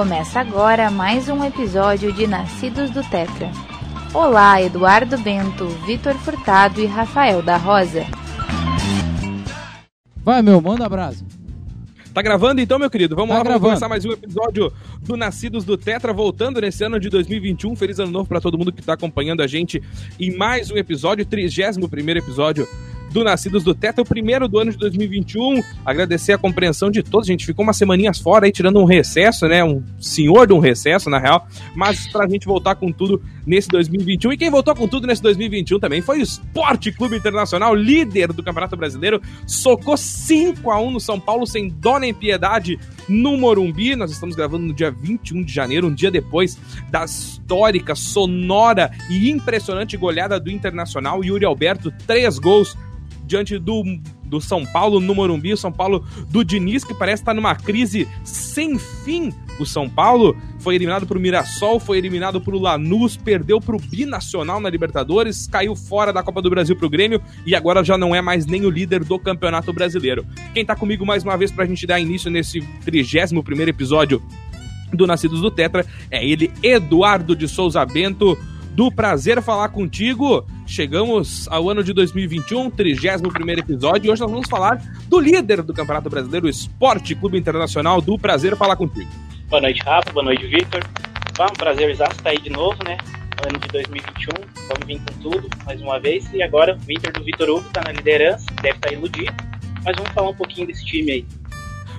Começa agora mais um episódio de Nascidos do Tetra. Olá, Eduardo Bento, Vitor Furtado e Rafael da Rosa. Vai, meu, manda abraço. Tá gravando então, meu querido? Vamos Tá lá, vamos gravando. começar mais um episódio do Nascidos do Tetra, voltando nesse ano de 2021. Feliz ano novo pra todo mundo que tá acompanhando a gente em mais um episódio, 31 primeiro episódio do Nascidos do Tetra, o primeiro do ano de 2021. Agradecer a compreensão de todos. A gente ficou umas semaninhas fora aí, tirando um recesso, né? Um senhor de um recesso, na real. Mas pra gente voltar com tudo nesse 2021. E quem voltou com tudo nesse 2021 também foi o Esporte Clube Internacional, líder do Campeonato Brasileiro. Socou 5 a 1 no São Paulo, sem dó nem piedade, no Morumbi. Nós estamos gravando no dia 21 de janeiro, um dia depois da histórica, sonora e impressionante goleada do Internacional. Yuri Alberto, três gols diante do, do São Paulo no Morumbi, o São Paulo do Diniz, que parece estar numa crise sem fim. O São Paulo foi eliminado pro Mirassol, foi eliminado pro Lanús, perdeu pro Binacional na Libertadores, caiu fora da Copa do Brasil pro Grêmio e agora já não é mais nem o líder do Campeonato Brasileiro. Quem tá comigo mais uma vez pra gente dar início nesse 31 primeiro episódio do Nascidos do Tetra é ele, Eduardo de Souza Bento, do Prazer Falar Contigo. Chegamos ao ano de 2021, 31 episódio, e hoje nós vamos falar do líder do Campeonato Brasileiro, o Esporte Clube Internacional, do Prazer Falar Contigo. Boa noite, Rafa. Boa noite, Victor. Foi um prazer estar aí de novo, né? Ano de 2021. Vamos vir com tudo, mais uma vez. E agora, o Victor do Vitor Hugo tá na liderança, deve estar iludido. Mas vamos falar um pouquinho desse time aí.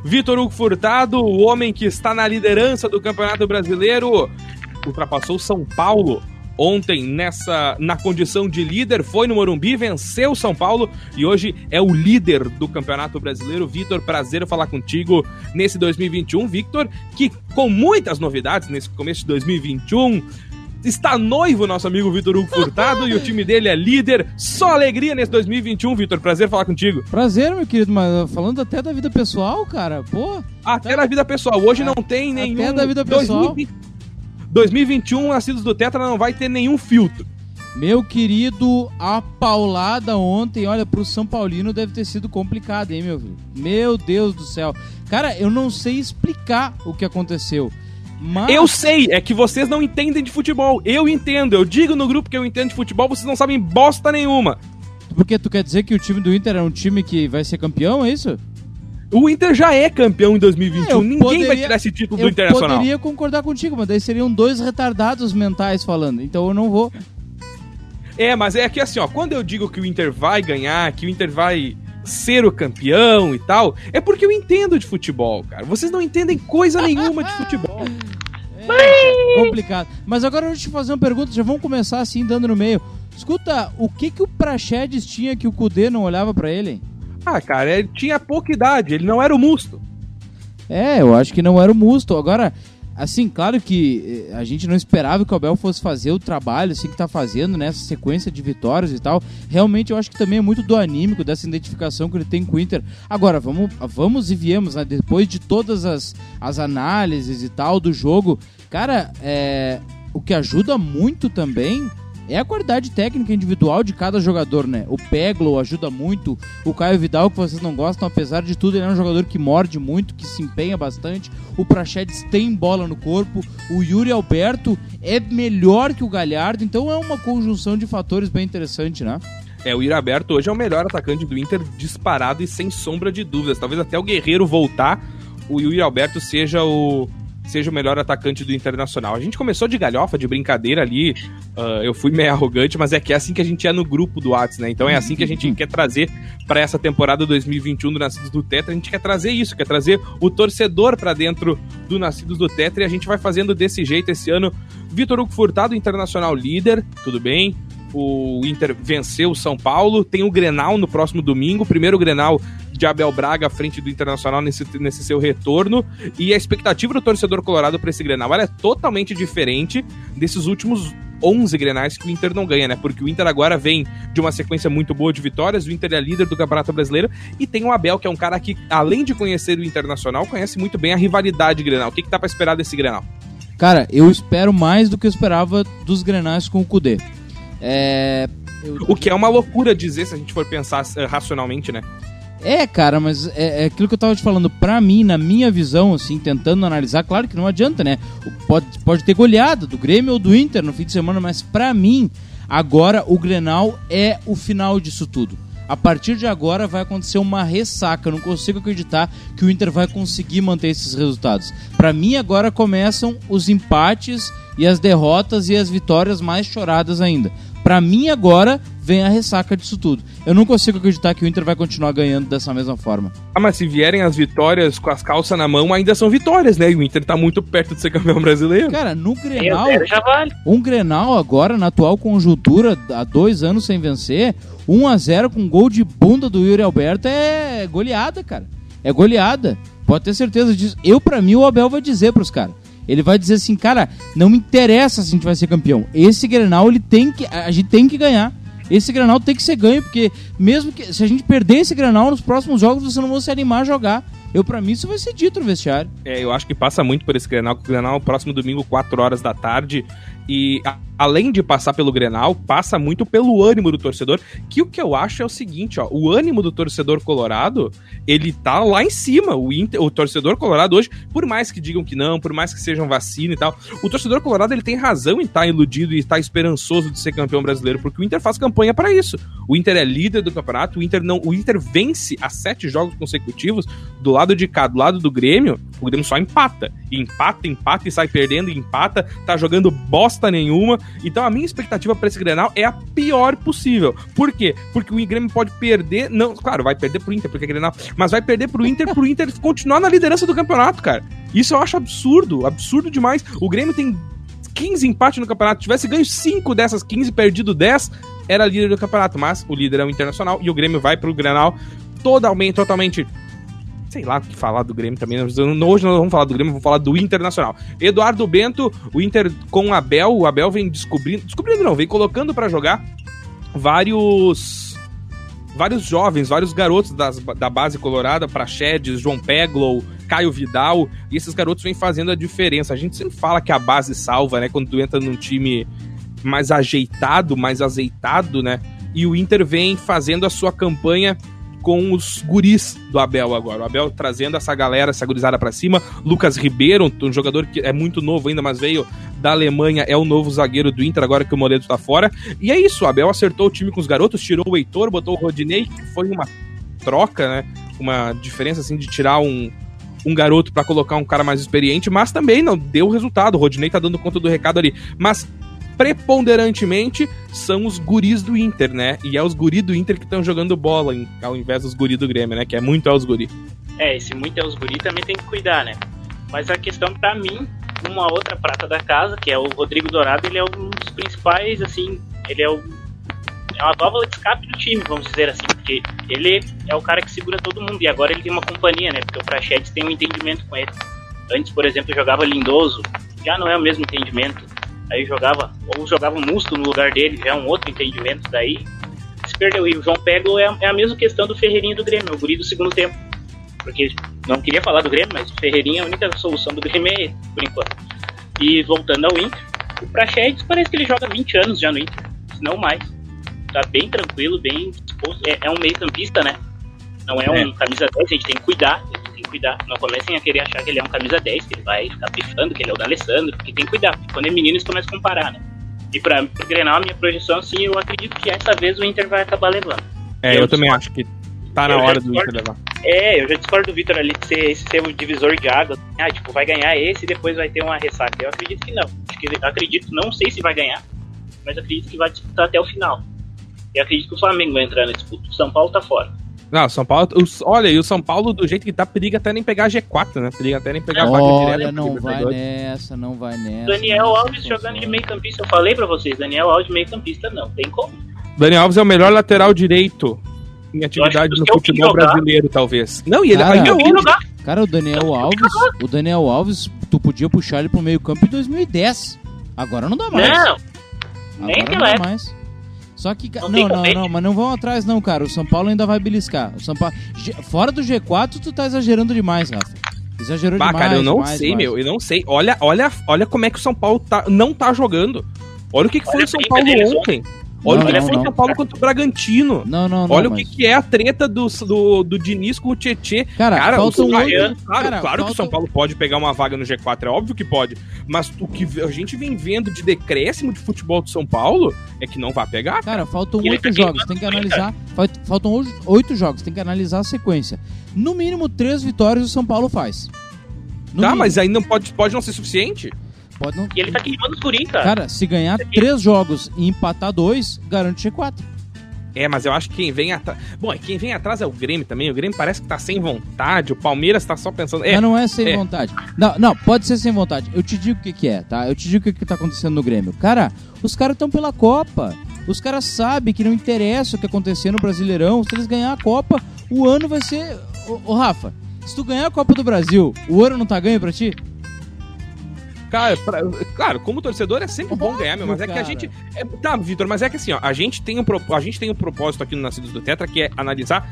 Vitor Hugo Furtado, o homem que está na liderança do Campeonato Brasileiro, ultrapassou São Paulo ontem nessa na condição de líder, foi no Morumbi, venceu São Paulo e hoje é o líder do Campeonato Brasileiro. Vitor, prazer falar contigo nesse 2021. Victor, que com muitas novidades nesse começo de 2021, está noivo nosso amigo Vitor Hugo Furtado e o time dele é líder. Só alegria nesse 2021, Vitor. Prazer falar contigo. Prazer, meu querido, mas falando até da vida pessoal, cara, pô. Até na vida pessoal. Hoje não tem nenhum. Até da vida pessoal. 2020 2021, Nascidos do Tetra não vai ter nenhum filtro. Meu querido, a paulada ontem, olha, pro São Paulino deve ter sido complicado, hein, meu filho? Meu Deus do céu. Cara, eu não sei explicar o que aconteceu. Mas... Eu sei, é que vocês não entendem de futebol. Eu entendo. Eu digo no grupo que eu entendo de futebol, vocês não sabem bosta nenhuma. Porque tu quer dizer que o time do Inter é um time que vai ser campeão, é isso? O Inter já é campeão em 2021. Eu Ninguém poderia- vai tirar esse título do Eu Internacional. poderia concordar contigo, mas daí seriam dois retardados mentais falando. Então eu não vou. É, mas é que assim, ó, quando eu digo que o Inter vai ganhar, que o Inter vai ser o campeão e tal, é porque eu entendo de futebol, cara. Vocês não entendem coisa nenhuma de futebol. É, complicado. Mas agora eu te fazer uma pergunta, já vamos começar assim, dando no meio. Escuta, o que que o Praxedes tinha que o Kudê não olhava pra ele? Ah, cara, ele tinha pouca idade, ele não era o Musto. É, eu acho que não era o Musto. Agora, assim, claro que eh, a gente não esperava que o Abel fosse fazer o trabalho assim que tá fazendo nessa sequência de vitórias e tal. Realmente eu acho que também é muito do anímico, dessa identificação que ele tem com o Inter. Agora, vamos, vamos e viemos, né? Depois de todas as, as análises e tal do jogo, cara, é, o que ajuda muito também é a qualidade técnica individual de cada jogador, né? O Peglo ajuda muito, o Caio Vidal, que vocês não gostam, apesar de tudo, ele é um jogador que morde muito, que se empenha bastante. O Prachedes tem bola no corpo, o Yuri Alberto é melhor que o Galhardo, então é uma conjunção de fatores bem interessante, né? É, o Iraberto hoje é o melhor atacante do Inter disparado e sem sombra de dúvidas. Talvez até o Guerreiro voltar, o Yuri Alberto seja o seja o melhor atacante do Internacional. A gente começou de galhofa, de brincadeira ali. ah, eu fui meio arrogante, mas é que é assim que a gente é no grupo do Whats, né? Então é assim que a gente quer trazer para essa temporada 2021 do Nascidos do Tetra. A gente quer trazer isso, quer trazer o torcedor para dentro do Nascidos do Tetra e a gente vai fazendo desse jeito esse ano. Vitor Hugo Furtado, Internacional líder, tudo bem? O Inter venceu o São Paulo. Tem o Grenal no próximo domingo. Primeiro Grenal de Abel Braga à frente do Internacional nesse, nesse seu retorno. E a expectativa do torcedor colorado para esse Grenal ela é totalmente diferente desses últimos 11 Grenais que o Inter não ganha, né? Porque o Inter agora vem de uma sequência muito boa de vitórias. O Inter é líder do Campeonato Brasileiro. E tem o Abel, que é um cara que, além de conhecer o Internacional, conhece muito bem a rivalidade Grenal. O que, que dá para esperar desse Grenal? Cara, eu espero mais do que eu esperava dos Grenais com o Kudê. É, eu- O que é uma loucura dizer se a gente for pensar eh, racionalmente, né? É, cara, mas é, é aquilo que eu tava te falando. Pra mim, na minha visão, assim, tentando analisar, claro que não adianta, né? Pode, pode ter goleada do Grêmio ou do Inter no fim de semana, mas pra mim, agora o Grenal é o final disso tudo. A partir de agora vai acontecer uma ressaca. Eu não consigo acreditar que o Inter vai conseguir manter esses resultados. Pra mim, agora começam os empates e as derrotas e as vitórias mais choradas ainda. Pra mim, agora vem a ressaca disso tudo. Eu não consigo acreditar que o Inter vai continuar ganhando dessa mesma forma. Ah, mas se vierem as vitórias com as calças na mão, ainda são vitórias, né? E o Inter tá muito perto de ser campeão brasileiro. Cara, no Grenal, vale. um Grenal agora, na atual conjuntura, há dois anos sem vencer, 1 a 0 com gol de bunda do Yuri Alberto é goleada, cara. É goleada. Pode ter certeza disso. Eu, pra mim, o Abel vai dizer pros caras. Ele vai dizer assim, cara, não me interessa se a gente vai ser campeão. Esse Grenal, ele tem que, a gente tem que ganhar. Esse Grenal tem que ser ganho, porque mesmo que se a gente perder esse Grenal nos próximos jogos, você não vai se animar a jogar. Eu, pra mim, isso vai ser dito no vestiário. É, eu acho que passa muito por esse Grenal, que o Grenal é o próximo domingo, 4 horas da tarde. E além de passar pelo Grenal, passa muito pelo ânimo do torcedor. Que o que eu acho é o seguinte, ó. O ânimo do torcedor colorado, ele tá lá em cima. O, Inter, o torcedor colorado hoje, por mais que digam que não, por mais que sejam vacina e tal, o torcedor colorado ele tem razão em estar iludido e estar esperançoso de ser campeão brasileiro, porque o Inter faz campanha para isso. O Inter é líder do campeonato, o Inter não, o Inter vence a sete jogos consecutivos do lado de cá, do lado do Grêmio, o Grêmio só empata. Empata, empata e sai perdendo, empata, tá jogando bosta nenhuma. Então a minha expectativa para esse Grenal é a pior possível. Por quê? Porque o Grêmio pode perder, não, claro, vai perder pro Inter, porque é Grenal, mas vai perder pro Inter pro Inter continuar na liderança do campeonato, cara. Isso eu acho absurdo, absurdo demais. O Grêmio tem 15 empates no campeonato, tivesse ganho 5 dessas 15, perdido 10, era líder do campeonato, mas o líder é o Internacional e o Grêmio vai pro Grenal totalmente, totalmente sei lá o que falar do Grêmio também. Hoje não vamos falar do Grêmio, vamos falar do Internacional. Eduardo Bento, o Inter com o Abel. O Abel vem descobrindo. Descobrindo não, vem colocando pra jogar vários. Vários jovens, vários garotos das- da base colorada, Praxedes, João Peglow, Caio Vidal, e esses garotos vêm fazendo a diferença. A gente sempre fala que a base salva, né? Quando tu entra num time mais ajeitado, mais azeitado, né? E o Inter vem fazendo a sua campanha com os guris do Abel agora. O Abel trazendo essa galera, essa gurizada pra cima. Lucas Ribeiro, um jogador que é muito novo ainda, mas veio da Alemanha, é o novo zagueiro do Inter, agora que o Moledo tá fora. E é isso, o Abel acertou o time com os garotos, tirou o Heitor, botou o Rodinei, que foi uma troca, né? Uma diferença assim de tirar um, um garoto pra colocar um cara mais experiente, mas também não deu resultado. O Rodinei tá dando conta do recado ali. Mas preponderantemente são os guris do Inter, né? E é os guris do Inter que estão jogando bola, ao invés dos guris do Grêmio, né? Que é muito é os guris. É, esse muito é os guri também tem que cuidar, né? Mas a questão pra mim, uma outra prata da casa, que é o Rodrigo Dourado, ele é um dos principais, assim, ele é o é uma válvula de escape do time, vamos dizer assim, porque ele é o cara que segura todo mundo e agora ele tem uma companhia, né? Porque o Prachedes tem um entendimento com ele. Antes, por exemplo, jogava Lindoso, já não é o mesmo entendimento. Aí jogava, ou jogava o Musto no lugar dele, já é um outro entendimento. Daí se perdeu. E o João Pego é, é a mesma questão do Ferreirinha do Grêmio, o guri do segundo tempo. Porque não queria falar do Grêmio, mas o Ferreirinha, a única solução do Grêmio é ele, por enquanto. E voltando ao Inter, o Praxedes parece que ele joga 20 anos já no Inter, se não mais. Tá bem tranquilo, bem disposto. É, é um meio campista, né? Não é um camisa 10, a gente tem que cuidar, cuidar. Não comecem a querer achar que ele é um camisa 10, que ele vai ficar pifando, que ele é o da Alessandro, porque tem que cuidar. Porque quando é menino, eles começam a comparar, né? E pra, pro Grenal, a minha projeção, assim, eu acredito que essa vez o Inter vai acabar levando. É, eu, Eu também acho que tá na hora do Inter levar. É, eu já discordo do Vitor ali de ser esse ser o divisor de água. Ah, tipo, vai ganhar esse e depois vai ter uma ressaca. Eu acredito que não. Acho que, acredito, não sei se vai ganhar, mas acredito que vai disputar até o final. E acredito que o Flamengo vai entrar na disputa. O São Paulo tá fora. Não, São Paulo. os- olha, e o São Paulo, do jeito que tá, periga até nem pegar G4, né? Periga até nem pegar a vaga Olha, direta. não vai nessa, não vai nessa. Daniel Alves jogando de meio campista. Eu falei pra vocês, Daniel Alves meio campista não. Tem como. Daniel Alves é o melhor lateral direito em atividade no futebol brasileiro, talvez. Não, e ele Cara, ainda hoje. jogar. Cara, o Daniel Alves, o Daniel Alves, tu podia puxar ele pro meio campo em 2010. Agora não dá mais. Não, nem Agora aquela não dá mais. Só que, Não não, não, não, mas não vão atrás não, cara. O São Paulo ainda vai beliscar. O São Paulo, fora do G4, tu tá exagerando demais, Rafa. Exagerou Bah, demais. cara, eu não demais, sei, demais. meu. Eu não sei. Olha, olha, olha como é que o São Paulo tá, não tá jogando. Olha o que, que foi Olha o São Paulo deles ontem. Olha Não, o que não, foi não. São Paulo contra o Bragantino. Não, não, não. Olha o que, que é a treta do, do, do Diniz com o Tietê. Cara, Cara, faltam o oito- claro, cara, claro que o faltam- São Paulo pode pegar uma vaga no G4, é óbvio que pode. Mas o que a gente vem vendo de decréscimo de futebol do São Paulo é que não vai pegar. Cara, faltam E ele oito tá jogos, tem que analisar. falt- Faltam oito- jogos, tem que analisar a sequência. No mínimo, três vitórias o São Paulo faz. No tá, mínimo. mas aí não pode, pode não ser suficiente. Pode não... E ele tá queimando os guris, cara. Cara, se ganhar três jogos e empatar dois, garante G4. É, mas eu acho que quem vem atrás. Bom, quem vem atrás é o Grêmio também. O Grêmio parece que tá sem vontade. O Palmeiras tá só pensando. É, Mas não é sem é. vontade. Não, não, pode ser sem vontade. Eu te digo o que, que é, tá? Eu te digo o que, que tá acontecendo no Grêmio. Cara, os caras estão pela Copa. Os caras sabem que não interessa o que acontecer no Brasileirão. Se eles ganhar a Copa, o ano vai ser. Ô, ô, Rafa, se tu ganhar a Copa do Brasil, o ano não tá ganho pra ti? Cara, pra- claro, como torcedor é sempre bom ganhar, meu, mas é que a gente. é- tá, Vitor, mas é que assim, ó, a gente tem um, a gente tem um propósito aqui no Nascidos do Tetra que é analisar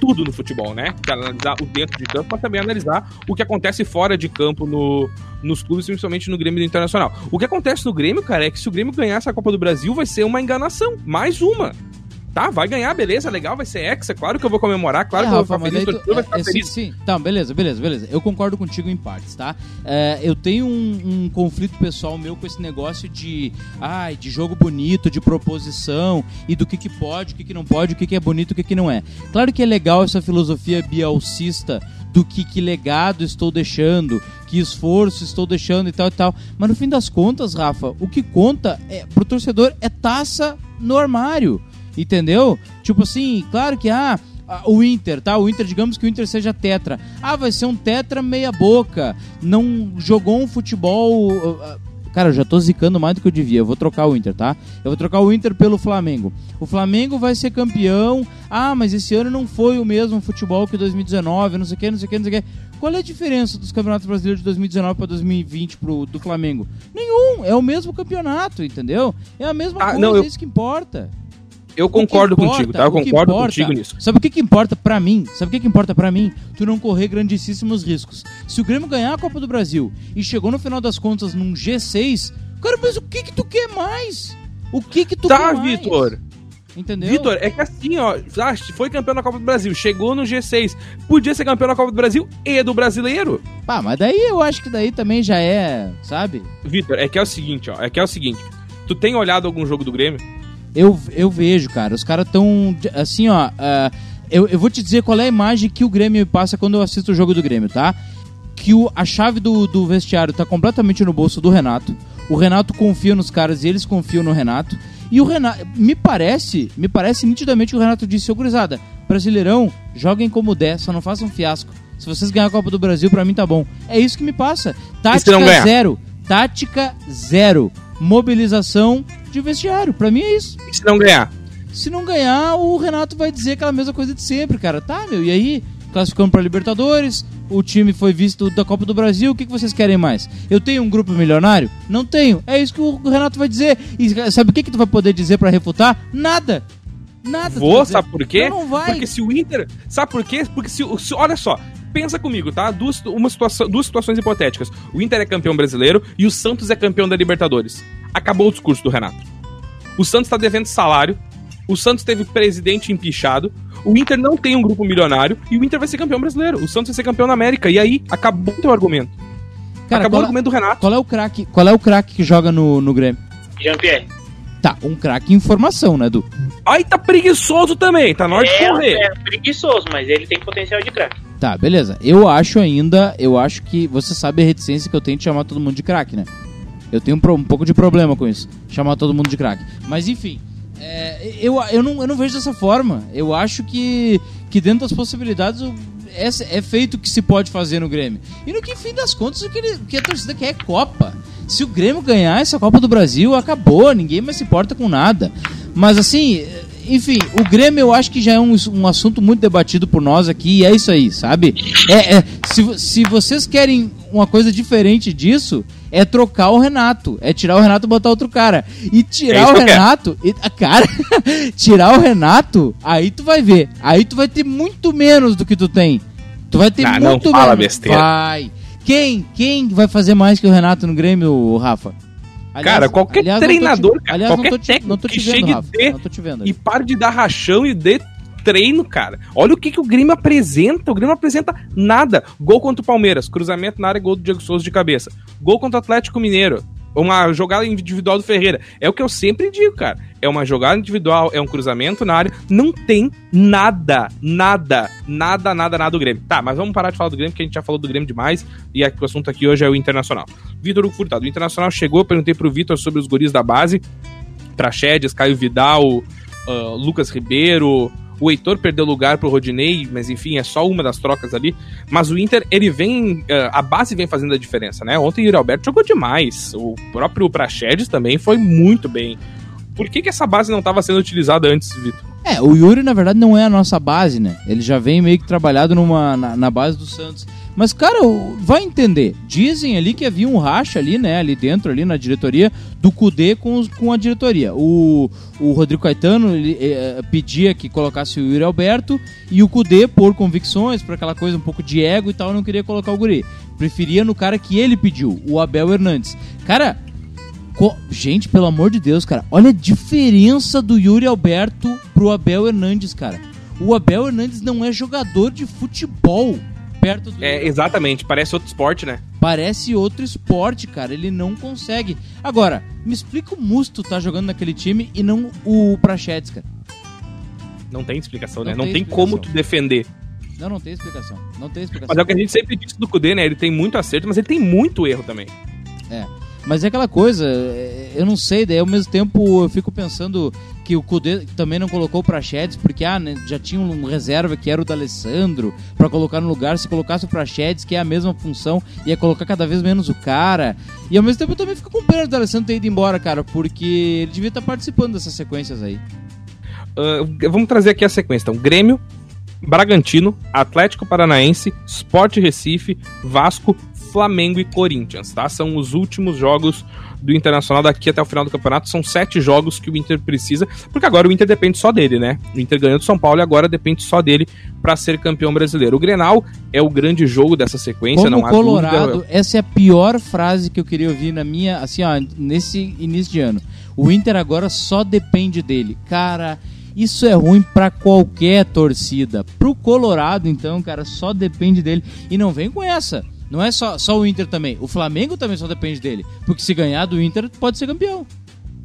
tudo no futebol, né? Que é analisar o dentro de campo, mas também analisar o que acontece fora de campo no, nos clubes, principalmente no Grêmio Internacional. O que acontece no Grêmio, cara, é que se o Grêmio ganhar essa Copa do Brasil, vai ser uma enganação. Mais uma. Tá, vai ganhar, beleza, legal, vai ser ex, é claro que eu vou comemorar, claro É, que eu vou Rafa, ficar feliz, tu- vai é, ficar é, sim, feliz. sim. Tá, beleza, beleza, beleza. Eu concordo contigo em partes, tá? É, eu tenho um, um conflito pessoal meu com esse negócio de, ai, de jogo bonito, de proposição e do que que pode, o que que não pode, o que que é bonito, o que que não é. Claro que é legal essa filosofia bialcista do que que legado estou deixando, que esforço estou deixando e tal e tal. Mas no fim das contas, Rafa, o que conta é pro torcedor é taça no armário. Entendeu? Tipo assim, claro que ah, ah, o Inter, tá? O Inter, digamos que o Inter seja tetra. Ah, vai ser um tetra meia boca. Não jogou um futebol. ah, ah, Cara, eu já tô zicando mais do que eu devia. Eu vou trocar o Inter, tá? Eu vou trocar o Inter pelo Flamengo. O Flamengo vai ser campeão. Ah, mas esse ano não foi o mesmo futebol que 2019, não sei o que, não sei o que, não sei o que. Qual é a diferença dos campeonatos brasileiros de 2019 para 2020 pro, do Flamengo? Nenhum. É o mesmo campeonato, entendeu? É a mesma Ah, coisa, não, eu- é isso que importa. Eu concordo importa- contigo, tá? Eu concordo importa- contigo nisso. Sabe o que, que importa pra mim? Sabe o que, que importa pra mim? Tu não correr grandíssimos riscos. Se o Grêmio ganhar a Copa do Brasil e chegou no final das contas num G6, cara, mas o que que tu quer mais? O que que tu Tá, quer mais? Vitor. Entendeu? Vitor, é que assim, ó, ah, foi campeão da Copa do Brasil, chegou no G6, podia ser campeão da Copa do Brasil e do brasileiro. Pá, mas daí eu acho que daí também já é, sabe? Vitor, é que é o seguinte, ó, é que é o seguinte. Tu tem olhado algum jogo do Grêmio? Eu, eu vejo, cara. Os caras tão. Assim, ó. ah, eu, eu vou te dizer qual é a imagem que o Grêmio me passa quando eu assisto o jogo do Grêmio, tá? Que o, a chave do, do vestiário tá completamente no bolso do Renato. O Renato confia nos caras e eles confiam no Renato. E o Renato. Me parece, me parece nitidamente que o Renato disse, ô gurizada, Brasileirão, joguem como der, só não façam fiasco. Se vocês ganharem a Copa do Brasil, pra mim tá bom. É isso que me passa. Tática zero. Tática zero. Mobilização de vestiário. Pra mim é isso. E se não ganhar? Se não ganhar, o Renato vai dizer aquela mesma coisa de sempre, cara. Tá, meu, e aí? Classificamos pra Libertadores, o time foi visto da Copa do Brasil, o que, que vocês querem mais? Eu tenho um grupo milionário? Não tenho. É isso que o Renato vai dizer. E sabe o que, que tu vai poder dizer pra refutar? Nada. Nada. Vou, sabe por quê? Não, não vai. Porque se o Inter. Sabe por quê? Porque se, o- se- Olha só, pensa comigo, tá? Duas, uma situação, duas situações hipotéticas. O Inter é campeão brasileiro e o Santos é campeão da Libertadores. Acabou o discurso do Renato. O Santos tá devendo salário. O Santos teve presidente empichado. O Inter não tem um grupo milionário e o Inter vai ser campeão brasileiro. O Santos vai ser campeão na América. E aí, acabou o teu argumento. Cara, acabou o qual, argumento do Renato. qual é o craque? Qual é o craque que joga no, no Grêmio? Jean-Pierre. Tá, um craque em formação, né, Edu? Aí tá preguiçoso também, tá na hora de É, correr. é preguiçoso, mas ele tem potencial de craque. Tá, beleza. Eu acho ainda, eu acho que você sabe a reticência que eu tenho de chamar todo mundo de craque, né? Eu tenho um, um pouco de problema com isso, chamar todo mundo de craque. Mas enfim, é, eu, eu, não, eu não vejo dessa forma. Eu acho que, que dentro das possibilidades o- é, é feito o que se pode fazer no Grêmio. E no que, fim das contas, o que, ele- o que a torcida quer é Copa. Se o Grêmio ganhar essa Copa do Brasil, acabou, ninguém mais se importa com nada. Mas assim, enfim, o Grêmio eu acho que já é um, um assunto muito debatido por nós aqui, e é isso aí, sabe? É, é, se, se vocês querem uma coisa diferente disso, é trocar o Renato. É tirar o Renato e botar outro cara. E É tirar isso o. Renato. e- ah, cara, tirar o Renato, aí tu vai ver. Aí tu vai ter muito menos do que tu tem. Tu vai ter Ah, não muito fala menos. besteira. Vai. Quem? Quem vai fazer mais que o Renato no Grêmio, Rafa? Cara, qualquer aliás, não te- treinador, cara, aliás, não qualquer tô te- técnico não te que vendo, chegue Rafa, Não te vendo. E pare de dar rachão e dê treino, cara. Olha o que, que o Grêmio apresenta. O Grêmio apresenta nada. Gol contra o Palmeiras, cruzamento na área, gol do Diego Souza de cabeça. Gol contra o Atlético Mineiro. Uma jogada individual do Ferreira. É o que eu sempre digo, cara. É uma jogada individual, é um cruzamento na área. Não tem nada, nada, nada, nada, nada do Grêmio. Tá, mas vamos parar de falar do Grêmio, porque a gente já falou do Grêmio demais. E aqui, o assunto aqui hoje é o Internacional. Vitor Furtado. O Internacional chegou, eu perguntei pro Vitor sobre os guris da base. Praxedes, Caio Vidal, ah, Lucas Ribeiro. O Heitor perdeu lugar pro Rodinei, mas enfim, é só uma das trocas ali. Mas o Inter, ele vem. ah, a base vem fazendo a diferença, né? Ontem o Yuri Alberto jogou demais. O próprio Praxedes também foi muito bem. Por que, que essa base não estava sendo utilizada antes, Vitor? É, o Yuri, na verdade, não é a nossa base, né? Ele já vem meio que trabalhado numa, na, na base do Santos. Mas, cara, vai entender. Dizem ali que havia um racha ali, né? Ali dentro, ali na diretoria, do Cudê com, os- com a diretoria. O, o Rodrigo Caetano ele, eh, pedia que colocasse o Yuri Alberto e o Cudê, por convicções, por aquela coisa um pouco de ego e tal, não queria colocar o Guri. Preferia no cara que ele pediu, o Abel Hernandes. Cara, Gente, pelo amor de Deus, cara, olha a diferença do Yuri Alberto pro Abel Hernandes, cara. O Abel Hernandes não é jogador de futebol perto do É, exatamente, parece outro esporte, né? Parece outro esporte, cara. Ele não consegue. Agora, me explica o Musto tá jogando naquele time e não o Prachetes, cara. Não tem explicação, Não né? Não tem tem, explicação. como tu defender. Não, não tem explicação. Não tem explicação. Mas é o que a gente sempre disse do Kudê, né? Ele tem muito acerto, mas ele tem muito erro também. Mas é aquela coisa, é, eu não sei, daí ao mesmo tempo eu fico pensando que o Cudê também não colocou o Prachedes, porque ah, né, já tinha um reserva que era o da Alessandro, pra colocar no lugar, se colocasse o Prachedes, que é a mesma função, ia colocar cada vez menos o cara. E ao mesmo tempo eu também fico com pena do Alessandro ter ido embora, cara, porque ele devia estar participando dessas sequências aí. Ah, vamos trazer aqui a sequência. Então, Grêmio, Bragantino, Atlético Paranaense, Sport Recife, Vasco, Flamengo e Corinthians, tá? São os últimos jogos do Internacional daqui até o final do campeonato. São sete jogos que o Inter precisa, porque agora o Inter depende só dele, né? O Inter ganhou do São Paulo e agora depende só dele para ser campeão brasileiro. O Grenal é o grande jogo dessa sequência, Como não há Colorado, dúvida. essa é a pior frase que eu queria ouvir na minha, assim, ó, nesse início de ano. O Inter agora só depende dele. Cara, isso é ruim pra qualquer torcida. Pro Colorado, então, cara, só depende dele. E não vem com essa. Não é só, só o Inter também. O Flamengo também só depende dele. Porque se ganhar do Inter, pode ser campeão.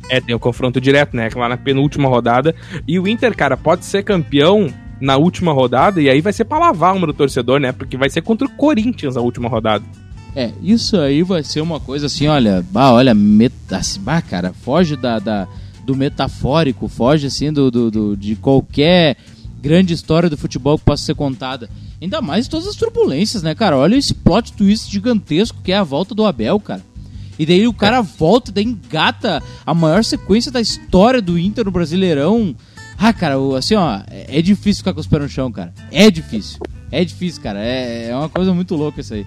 É, tem o confronto direto, né? Lá na penúltima rodada. E o Inter, cara, pode ser campeão na última rodada e aí vai ser pra lavar uma do torcedor, né? Porque vai ser contra o Corinthians a última rodada. É, isso aí vai ser uma coisa assim, olha, bah, olha, meta, assim, bah, cara, foge da, da- do metafórico, foge assim do, do- do- de qualquer grande história do futebol que possa ser contada. Ainda mais todas as turbulências, né, cara? Olha esse plot twist gigantesco que é a volta do Abel, cara. E daí o cara volta daí engata a maior sequência da história do Inter no Brasileirão. Ah, cara, assim, ó, é é difícil ficar com os pés no chão, cara. É difícil. É difícil, cara. É, é uma coisa muito louca isso aí.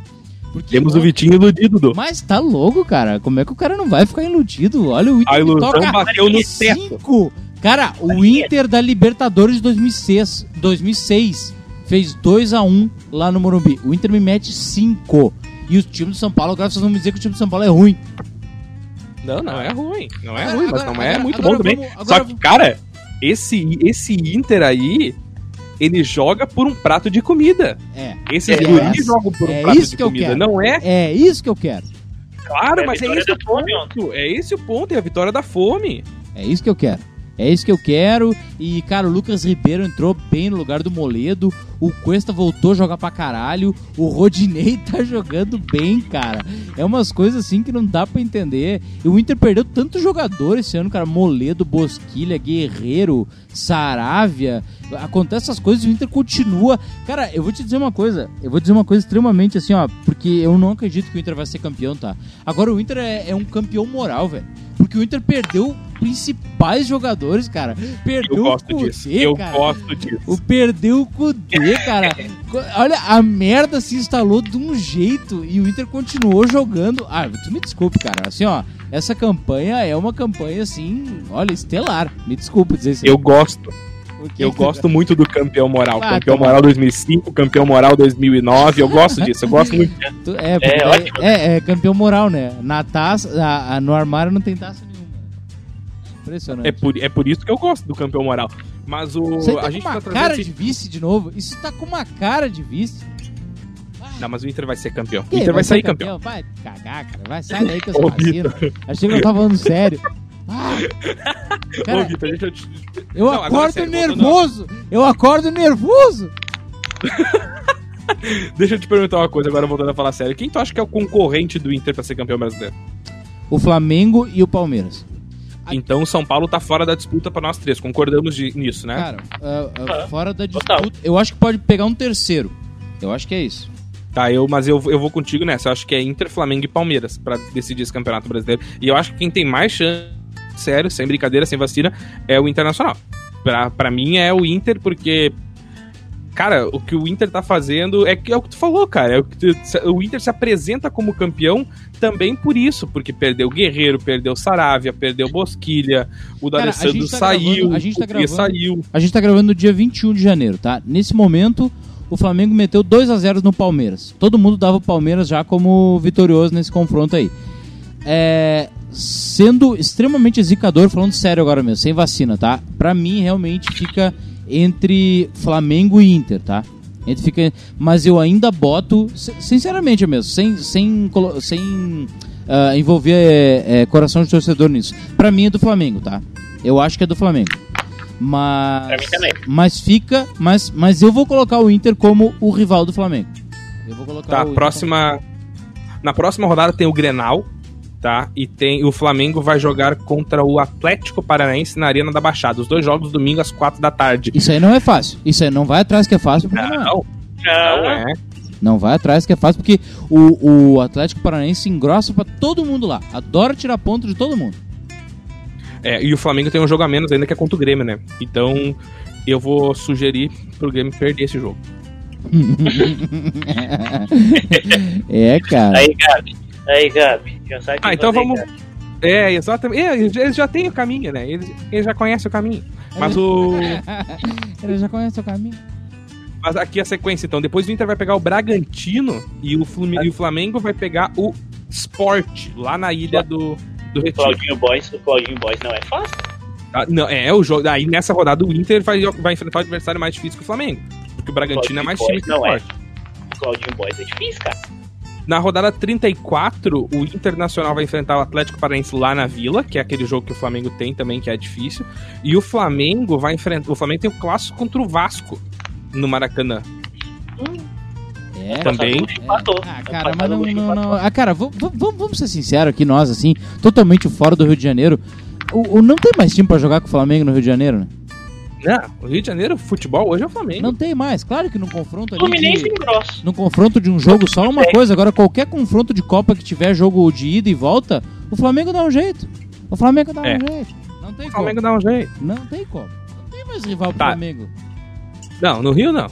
Porque Temos o Vitinho iludido, do. mas tá louco, cara. Como é que o cara não vai ficar iludido? Olha o Inter A ilusão toca bateu no teto. Cara, o Inter da Libertadores de 2006, 2006 fez 2 a 1 lá no Morumbi. O Inter me mete 5. E o time do São Paulo, agora vocês vão me dizer que o time do São Paulo é ruim. Não, não é ruim. Não é Agora- ruim, mas agora- não é agora- muito agora bom também. vamos- Só que, vamos- cara, esse, esse Inter aí, ele joga por um prato de comida. É. Esses É, guris é- jogam por um é prato isso de comida. quero. Não é? É isso que eu quero. Claro, É mas é esse o da fome, ponto. É esse o ponto, é a vitória da fome. É isso que eu quero. É isso que eu quero. E, cara, o Lucas Ribeiro entrou bem no lugar do Moledo. O Cuesta voltou a jogar pra caralho. O Rodinei tá jogando bem, cara. É umas coisas assim que não dá pra entender. E o Inter perdeu tanto jogador esse ano, cara. Moledo, Bosquilha, Guerreiro, Saravia. Acontece essas coisas e o Inter continua. Cara, eu vou te dizer uma coisa. Eu vou dizer uma coisa extremamente assim, ó. Porque eu não acredito que o Inter vai ser campeão, tá? Agora o Inter é, é um campeão moral, velho. Porque o Inter perdeu principais jogadores, cara. Perdeu Eu gosto o Cudê, disso. Eu cara. gosto disso. O perdeu o Cudê, cara. Olha, a merda se instalou de um jeito e o Inter continuou jogando. Ah, tu me desculpe, cara. Assim, ó, essa campanha é uma campanha assim, olha, estelar. Me desculpe dizer isso. Eu gosto. Eu que- gosto muito do campeão moral. Ah, campeão toma. moral 2005, campeão moral 2009. Eu gosto disso. Eu gosto muito. Tu- É, É, é, é campeão moral, né? Na taça, a- a- no armário não tem taça nenhuma. Impressionante. É por, é por isso que eu gosto do campeão moral. Mas o. Aí tá a gente com uma tá cara esse- de vice de novo. Isso tá com uma cara de vice. Não, mas o Inter vai ser campeão. O? Inter vai ser sair campeão. Vai cagar, cara. Vai sair daí com essa vacina. Achei que eu tava falando sério. Ah, Ô, cara, Vitor, deixa eu te. eu Não, agora acordo sério, voltando- nervoso. Eu acordo nervoso. Deixa eu te perguntar uma coisa, agora voltando a falar sério. Quem tu acha que é o concorrente do Inter pra ser campeão brasileiro? O Flamengo e o Palmeiras. Então o São Paulo tá fora da disputa pra nós três. Concordamos de- nisso, né? Cara, ah, Ah, fora da total. disputa, eu acho que pode pegar um terceiro. Eu acho que é isso. Tá, eu, mas eu, eu vou contigo nessa. Eu acho que é Inter, Flamengo e Palmeiras pra decidir esse campeonato brasileiro. E eu acho que quem tem mais chance, sério, sem brincadeira, sem vacina, é o Internacional. Pra, pra mim é o Inter, porque. Cara, o que o Inter tá fazendo é, que, é o que tu falou, cara. É o, que tu- o Inter se apresenta como campeão também por isso, porque perdeu Guerreiro, perdeu Saravia, perdeu Bosquilha, o Cara, D'Alessandro tá saiu, gravando- a gente tá o gravando- saiu. A gente tá gravando no dia 21 de janeiro, tá? Nesse momento, o Flamengo meteu 2 a 0 no Palmeiras. Todo mundo dava o Palmeiras já como vitorioso nesse confronto aí. É, sendo extremamente zicador, falando sério agora mesmo, sem vacina, tá? Pra mim, realmente fica entre Flamengo e Inter, tá? Entre fica, mas eu ainda boto, sin- sinceramente mesmo, sem, sem, sem ah, envolver é, é, coração de torcedor nisso. Pra mim é do Flamengo, tá? Eu acho que é do Flamengo. Mas, Pra mim também. mas fica, mas, mas eu vou colocar o Inter como o rival do Flamengo. Eu vou colocar Tá, o Inter próxima. Na próxima rodada tem o Grenal, tá? E tem o Flamengo vai jogar contra o Atlético Paranaense na Arena da Baixada. Os dois jogos domingo às quatro da tarde. Isso aí não é fácil. Isso aí não vai atrás que é fácil, não, é. Não, Ah, não é. Não vai atrás que é fácil, porque o, o Atlético Paranaense engrossa pra todo mundo lá. Adora tirar ponto de todo mundo. É, e o Flamengo tem um jogo a menos ainda que é contra o Grêmio, né? Então eu vou sugerir pro Grêmio perder esse jogo. é, cara. Aí, Gabi. Aí, Gabi. Já sabe o que Ah, então vamos-. É, exatamente. É, eles eles já têm o caminho, né? Eles, eles já conhecem o caminho. Mas o. Ele já conhece o caminho. Mas aqui a sequência, então. Depois o Inter vai pegar o Bragantino e o, Flumi- e o Flamengo vai pegar o Sport, lá na ilha do, do O Retiro. Claudinho Boys, o Claudinho Boys não é fácil. Ah, não, é o jogo. Aí nessa rodada o Inter vai, vai enfrentar o adversário mais difícil que o Flamengo. Porque o Bragantino é mais time que o é. Sport. O Claudinho Boys é difícil, cara. Na rodada 34, o Internacional vai enfrentar o Atlético Paranaense lá na Vila, que é aquele jogo que o Flamengo tem também, que é difícil. E o Flamengo vai enfrentar. O Flamengo tem o clássico contra o Vasco no Maracanã. É, Também. Empatou. Ah, Ano cara, mas não, não, não. empatou. Ah, cara, vamos ser sinceros aqui, nós, assim, totalmente fora do Rio de Janeiro. O, o- não tem mais time pra jogar com o Flamengo no Rio de Janeiro, né? Não, o Rio de Janeiro, futebol hoje é o Flamengo. Não tem mais. Claro que no confronto ali. Fluminense De, e Grosso. no confronto de um jogo só é uma coisa. Agora, qualquer confronto de Copa que tiver jogo de ida e volta, o Flamengo dá um jeito. O Flamengo dá É. um jeito. Não tem O como. Flamengo dá um jeito. Não tem como. Não tem mais rival pro Tá. Flamengo. Não, no Rio não.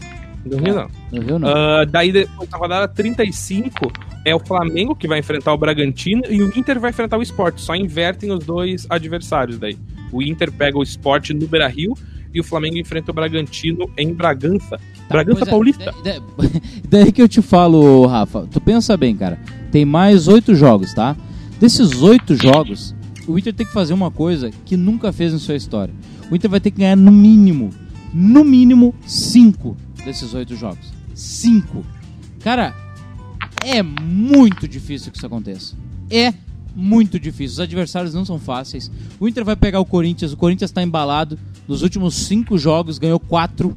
No Rio não. No Rio não. Ah, daí, depois, na rodada 35, é o Flamengo que vai enfrentar o Bragantino e o Inter vai enfrentar o Sport. Só invertem os dois adversários daí. O Inter pega o Sport no Beira Rio e o Flamengo enfrenta o Bragantino em Bragança. Bragança Pois é, Paulista. da- da- Daí que eu te falo, Rafa, tu pensa bem, cara. Tem mais oito jogos, tá? Desses oito jogos, o Inter tem que fazer uma coisa que nunca fez em sua história. O Inter vai ter que ganhar no mínimo, no mínimo, cinco desses oito jogos. Cinco. Cara, é muito difícil que isso aconteça. É muito difícil. Os adversários não são fáceis. O Inter vai pegar o Corinthians. O Corinthians está embalado. Nos últimos cinco jogos ganhou quatro.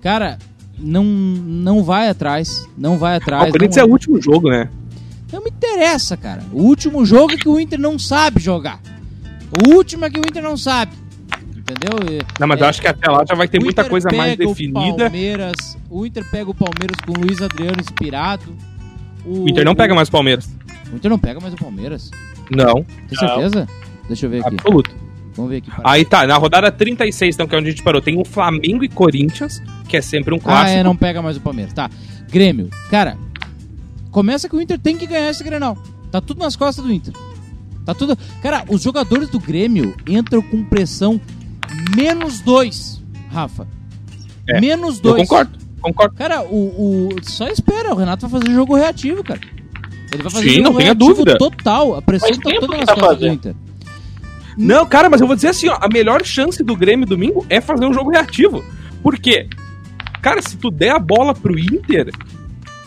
Cara, não, não vai atrás. Não vai Ah, atrás. o Corinthians não, é o último jogo, né? não me interessa, cara. O último jogo é que o Inter não sabe jogar. O último é que o Inter não sabe. Entendeu? Não, mas é, eu acho que até lá já vai ter o muita coisa mais pega o definida. Palmeiras, o Inter pega o Palmeiras com o Luiz Adriano inspirado. O Inter não pega mais o Palmeiras. O Inter não pega mais o Palmeiras. Não, Tem certeza? Deixa eu ver aqui. absoluto. Vamos ver aqui. Aí tá, na rodada 36, então, que é onde a gente parou, tem o Flamengo e Corinthians, que é sempre um Ah, clássico. é, não pega mais o Palmeiras. Tá. Grêmio. Cara, começa que o Inter tem que ganhar esse Grenal. Tá tudo nas costas do Inter. Tá tudo. Cara, os jogadores do Grêmio entram com pressão menos dois. Rafa. É, Menos Eu dois. concordo, concordo. Cara, o, o. Só espera, o Renato vai fazer jogo reativo, cara. Ele vai fazer Sim, não tenha dúvida. total. A pressão tá toda que nas tá costas do fazendo. Inter. Não, cara, mas eu vou dizer assim, ó, a melhor chance do Grêmio domingo é fazer um jogo reativo. Por quê? Cara, se tu der a bola pro Inter,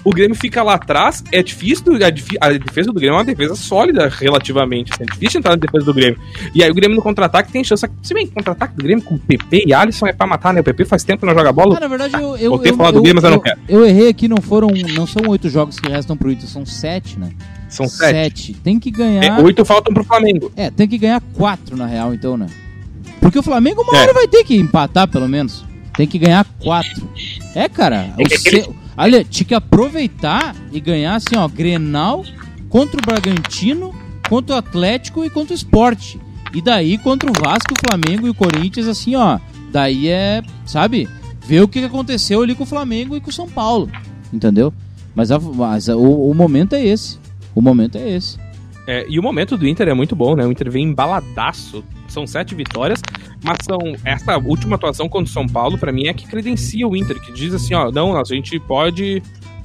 o Grêmio fica lá atrás, é difícil, a, defi- a defesa do Grêmio é uma defesa sólida relativamente, assim, é difícil entrar na defesa do Grêmio. E aí o Grêmio no contra-ataque tem chance, se bem que contra-ataque do Grêmio com PP e Alisson é pra matar, né? O PP faz tempo que não joga bola. Ah, na verdade, eu. eu Voltei a eu, falar do Grêmio, mas eu não quero. eu errei aqui, não foram. Não são oito jogos que restam pro Inter, são sete, né? São sete. Tem que É, ganhar. oito faltam pro Flamengo. É, tem que ganhar quatro na real, então, né? Porque o Flamengo uma É. hora vai ter que empatar, pelo menos. Tem que ganhar quatro. É, cara. É O se- Olha, tinha que aproveitar e ganhar, assim, ó, Grenal contra o Bragantino, contra o Atlético e contra o Sport. E daí contra o Vasco, o Flamengo e o Corinthians, assim, ó. Daí é, sabe? Ver o que que aconteceu ali com o Flamengo e com o São Paulo. Entendeu? Mas, a- mas a- o, o momento é esse. O momento é esse. É, e o momento do Inter é muito bom, né? O Inter vem embaladaço. São sete vitórias, mas são essa última atuação contra o São Paulo, pra mim, é que credencia o Inter, que diz assim, ó, não, a gente pode